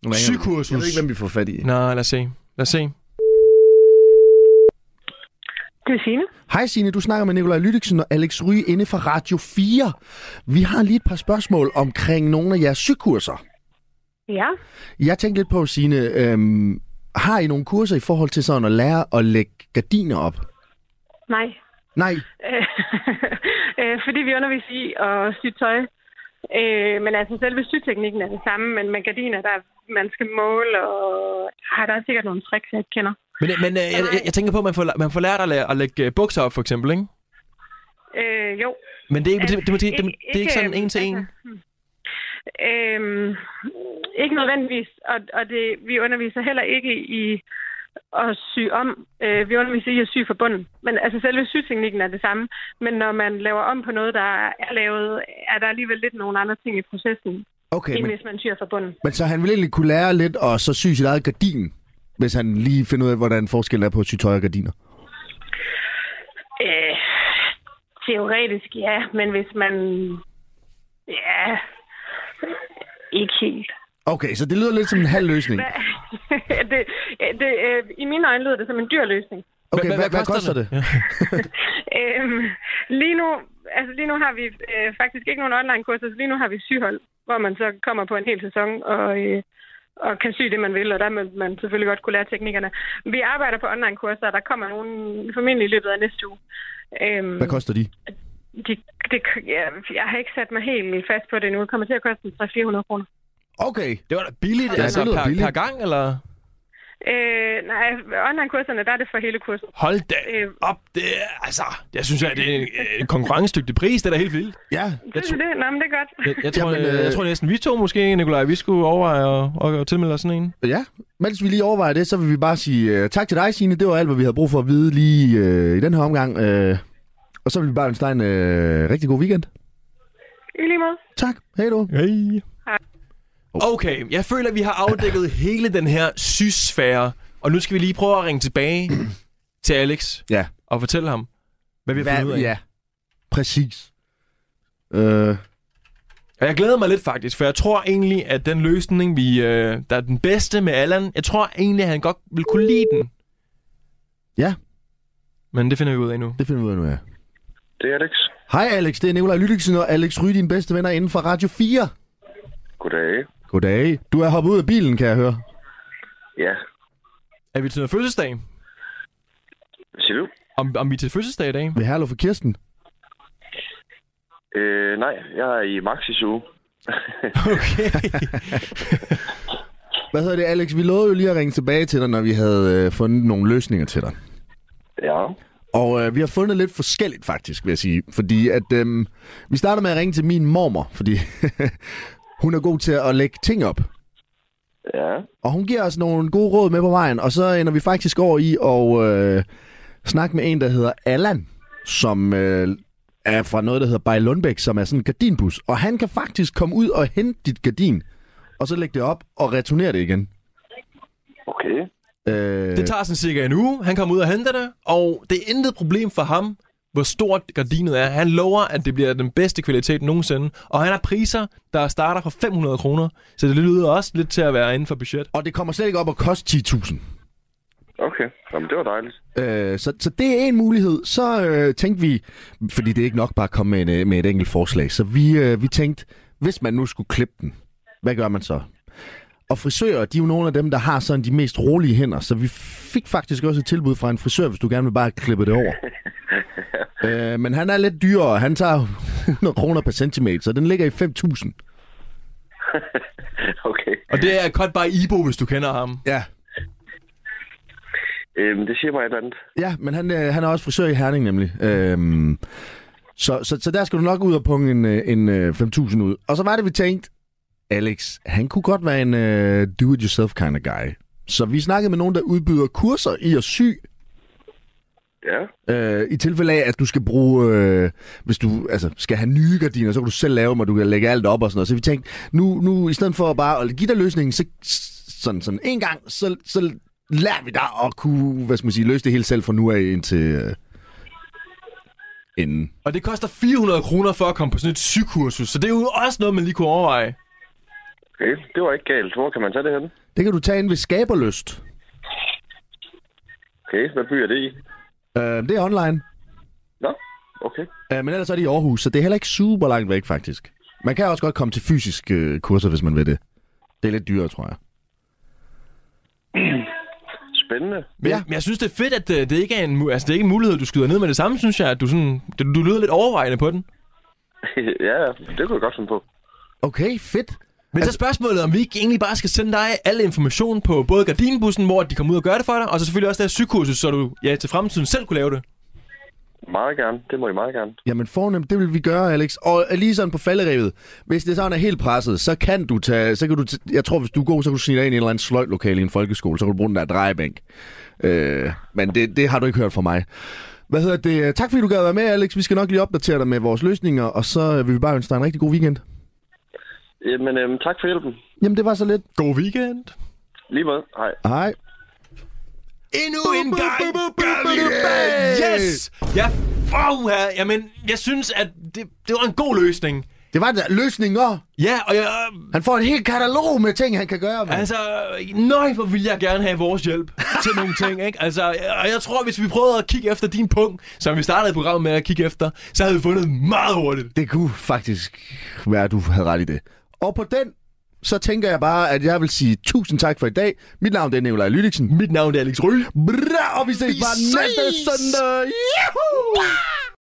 Speaker 4: Vi.
Speaker 3: Sykursus.
Speaker 4: Jeg ved ikke, hvem vi får fat i.
Speaker 3: Nå, lad os se. Lad os se.
Speaker 13: Det er Signe.
Speaker 4: Hej Signe, du snakker med Nikolaj Lydiksen og Alex Ryge inde fra Radio 4. Vi har lige et par spørgsmål omkring nogle af jeres sykurser.
Speaker 13: Ja.
Speaker 4: Jeg tænkte lidt på, Signe, øhm, har I nogle kurser i forhold til sådan at lære at lægge gardiner op?
Speaker 13: Nej.
Speaker 4: Nej.
Speaker 13: Øh, fordi vi underviser i at sy tøj. Øh, men altså, selve syteknikken er det samme, men med gardiner, der man skal måle, og har der er sikkert nogle tricks, jeg ikke kender.
Speaker 3: Men, men øh, jeg, jeg, jeg tænker på, at man får, man får lært at, lære, at lægge øh, bukser op, for eksempel, ikke?
Speaker 13: Øh, jo.
Speaker 3: Men det er, ikke, det, det, det, det, det er ikke sådan en til en.
Speaker 13: altså, hmm. Øhm, ikke nødvendigvis, og, og det, vi underviser heller ikke i at sy om. Øh, vi underviser i at sy fra bunden. Men altså selve syteknikken er det samme. Men når man laver om på noget, der er lavet, er der alligevel lidt nogle andre ting i processen,
Speaker 4: Okay,
Speaker 13: end
Speaker 4: men,
Speaker 13: hvis man syr fra bunden.
Speaker 4: men så han vil egentlig kunne lære lidt og så sy sit eget gardin, hvis han lige finder ud af, hvordan forskellen er på at sy tøj og gardiner.
Speaker 13: Øh, teoretisk ja, men hvis man... Ja, ikke helt.
Speaker 4: Okay, så det lyder lidt som en halv løsning.
Speaker 13: Det, det, øh, I mine øjne lyder det som en dyr løsning.
Speaker 4: Okay,
Speaker 3: Hvad-
Speaker 4: hvad,
Speaker 3: hvad
Speaker 4: koster det?
Speaker 13: Øhm, lige nu, altså lige nu har vi øh, faktisk ikke nogen online-kurser, så lige nu har vi syhold, hvor man så kommer på en hel sæson og, øh, og kan sy det, man vil, og der vil man selvfølgelig godt kunne lære teknikkerne. Vi arbejder på online-kurser, og der kommer nogen formentlig i løbet af næste uge. Øhm,
Speaker 4: Hvad koster de?
Speaker 13: De, det, ja, jeg har ikke sat mig helt fast på det nu. Det kommer til at koste 300-400 kroner.
Speaker 4: Okay.
Speaker 3: Det var da billigt,
Speaker 4: Ja,
Speaker 3: altså
Speaker 4: det
Speaker 3: per,
Speaker 4: billigt.
Speaker 3: per gang, eller?
Speaker 13: Øh, nej, online-kurserne, der er det for hele kurset.
Speaker 3: Hold da
Speaker 13: Øh,
Speaker 3: op, det er, altså, jeg synes, at det er en, en konkurrencedygtig pris, det er da helt vildt.
Speaker 4: Ja.
Speaker 13: det er det. Nå, men det er godt.
Speaker 3: Jeg, jeg, tror,
Speaker 4: Jamen,
Speaker 3: Jamen,
Speaker 4: øh,
Speaker 3: jeg tror næsten, vi to måske, Nikolaj, vi skulle overveje at, at tilmelde os sådan en.
Speaker 4: Ja, mens vi lige overvejer det, så vil vi bare sige uh, tak til dig, Signe. Det var alt, hvad vi havde brug for at vide lige uh, i den her omgang. Uh, og så vil vi bare ønske dig en uh, rigtig god weekend.
Speaker 13: I lige måde.
Speaker 4: Tak. Hej du.
Speaker 3: Hej. Okay, jeg føler, at vi har afdækket hele den her sysfære, og nu skal vi lige prøve at ringe tilbage til Alex
Speaker 4: Ja.
Speaker 3: og fortælle ham, hvad vi har fundet ud af.
Speaker 4: ja. Præcis. Uh,
Speaker 3: Og jeg glæder mig lidt faktisk, for jeg tror egentlig, at den løsning, vi, øh, der er den bedste med Allan, jeg tror egentlig, at han godt vil kunne lide den.
Speaker 4: Ja.
Speaker 3: Men det finder vi ud af nu.
Speaker 4: det finder vi ud af nu, ja.
Speaker 14: Det er Alex.
Speaker 4: Hej Alex, det er Nikolaj Lydiksen og Alex Ry, dine bedste venner inden for Radio 4.
Speaker 14: Goddag.
Speaker 4: Goddag. Du er hoppet ud af bilen, kan jeg høre.
Speaker 14: Ja.
Speaker 3: Er vi til noget fødselsdag?
Speaker 14: Hvad siger du?
Speaker 3: Om, om vi er til fødselsdag i dag?
Speaker 4: Vil herre for Kirsten?
Speaker 14: Øh, nej, jeg er i Maxis uge.
Speaker 4: Hvad hedder det, Alex? Vi lovede jo lige at ringe tilbage til dig, når vi havde øh, fundet nogle løsninger til dig.
Speaker 14: Ja.
Speaker 4: Og øh, vi har fundet lidt forskelligt faktisk, vil jeg sige. Fordi at øh, vi starter med at ringe til min mormor, fordi hun er god til at lægge ting op.
Speaker 14: Ja.
Speaker 4: Og hun giver os nogle gode råd med på vejen, og så ender vi faktisk over i at øh, snakke med en, der hedder Allan, som øh, er fra noget, der hedder Bay Lundbæk, som er sådan en gardinbus. Og han kan faktisk komme ud og hente dit gardin, og så lægge det op og returnere det igen.
Speaker 14: Okay.
Speaker 4: Øh,
Speaker 3: Det tager sådan cirka en uge. Han kommer ud og henter det, og det er intet problem for ham, hvor stort gardinet er. Han lover, at det bliver den bedste kvalitet nogensinde. Og han har priser, der starter fra 500 kroner. Så det lyder også lidt til at være inden for budget.
Speaker 4: Og det kommer slet ikke op at koste 10.000.
Speaker 14: Okay. Jamen, det var dejligt.
Speaker 4: Øh, så, så det er en mulighed. Så øh, tænkte vi, fordi det er ikke nok bare at komme med, en, øh, med et enkelt forslag, så vi, øh, vi tænkte, hvis man nu skulle klippe den, hvad gør man så? Og frisører, de er jo nogle af dem, der har sådan de mest rolige hænder, så vi fik faktisk også et tilbud fra en frisør, hvis du gerne vil bare klippe det over. øh, men han er lidt dyrere, han tager 100 kroner per centimeter, så den ligger i 5.000.
Speaker 14: okay.
Speaker 3: Og det er Cut by Ibo, hvis du kender ham.
Speaker 4: Ja.
Speaker 14: Øhm, det siger mig et eller andet.
Speaker 4: Ja, men han, øh, han er også frisør i Herning nemlig. Øhm, så, så, så der skal du nok ud og punge en, øh, en øh, 5.000 ud. Og så var det, vi tænkte, Alex, han kunne godt være en øh, do-it-yourself kind of guy. Så vi snakkede med nogen, der udbyder kurser i at sy.
Speaker 14: Ja.
Speaker 4: Øh, I tilfælde af, at du skal bruge, øh, hvis du altså, skal have nye gardiner, så kan du selv lave dem, og du kan lægge alt op og sådan noget. Så vi tænkte, nu, nu i stedet for bare at give dig løsningen, så sådan, sådan en gang, så, så lærer vi dig at kunne, hvad skal man sige, løse det hele selv fra nu af indtil øh, enden.
Speaker 3: Og det koster 400 kroner for at komme på sådan et sykursus. Så det er jo også noget, man lige kunne overveje.
Speaker 14: Okay, det var ikke galt. Hvor kan man tage det hen?
Speaker 4: Det kan du tage ind ved Skaberlyst.
Speaker 14: Okay, hvad by er det i?
Speaker 4: Øh, det er online.
Speaker 14: Nå, okay.
Speaker 4: Øh, men ellers er det i Aarhus, så det er heller ikke super langt væk, faktisk. Man kan også godt komme til fysiske øh, kurser, hvis man vil det. Det er lidt dyrere, tror jeg.
Speaker 14: Spændende.
Speaker 3: Men, ja. men jeg synes, det er fedt, at øh, det, det ikke er en, mu- altså, det er ikke en mulighed, du skyder ned med det samme, synes jeg. At du, sådan, du, du lyder lidt overvejende på den.
Speaker 14: ja, det kunne jeg godt finde på.
Speaker 4: Okay, fedt.
Speaker 3: Men så er spørgsmålet, om vi ikke egentlig bare skal sende dig alle information på både gardinbussen, hvor de kommer ud og gør det for dig, og så selvfølgelig også det her sygekursus, så du ja, til fremtiden selv kunne lave det.
Speaker 14: Meget gerne. Det må I meget gerne.
Speaker 4: Jamen fornemt, det vil vi gøre, Alex. Og lige sådan på falderevet. Hvis det sådan er helt presset, så kan du tage... Så kan du t- jeg tror, hvis du er god, så kan du snige dig ind i en eller anden sløjtlokale i en folkeskole. Så kan du bruge den der drejebænk. Øh, men det, det har du ikke hørt fra mig. Hvad hedder det? Tak fordi du gad være med, Alex. Vi skal nok lige opdatere dig med vores løsninger, og så vil vi bare ønske dig en rigtig god weekend.
Speaker 14: Jamen, øhm, tak for hjælpen.
Speaker 4: Jamen, det var så lidt.
Speaker 3: God weekend.
Speaker 14: Lige med. Hej.
Speaker 4: Hej.
Speaker 3: Endnu en gang gør vi det! Yes! Ja, oh, ja, jamen, jeg synes, at det, det var en god løsning.
Speaker 4: Det var der løsninger.
Speaker 3: Ja, og jeg...
Speaker 4: Han får en helt katalog med ting, han kan gøre. Man.
Speaker 3: Altså, nøj, hvor vil jeg gerne have vores hjælp til nogle ting, ikke? Altså, og jeg tror, hvis vi prøvede at kigge efter din punkt, som vi startede programmet med at kigge efter, så havde vi fundet meget hurtigt.
Speaker 4: Det kunne faktisk være, at du havde ret i det. Og på den, så tænker jeg bare, at jeg vil sige tusind tak for i dag. Mit navn er Nikolaj Lydiksen.
Speaker 3: Mit navn er Alex Ryl.
Speaker 4: Bra, og vi ses
Speaker 3: Vi
Speaker 4: bare
Speaker 3: ses!
Speaker 4: næste søndag. Yahoo!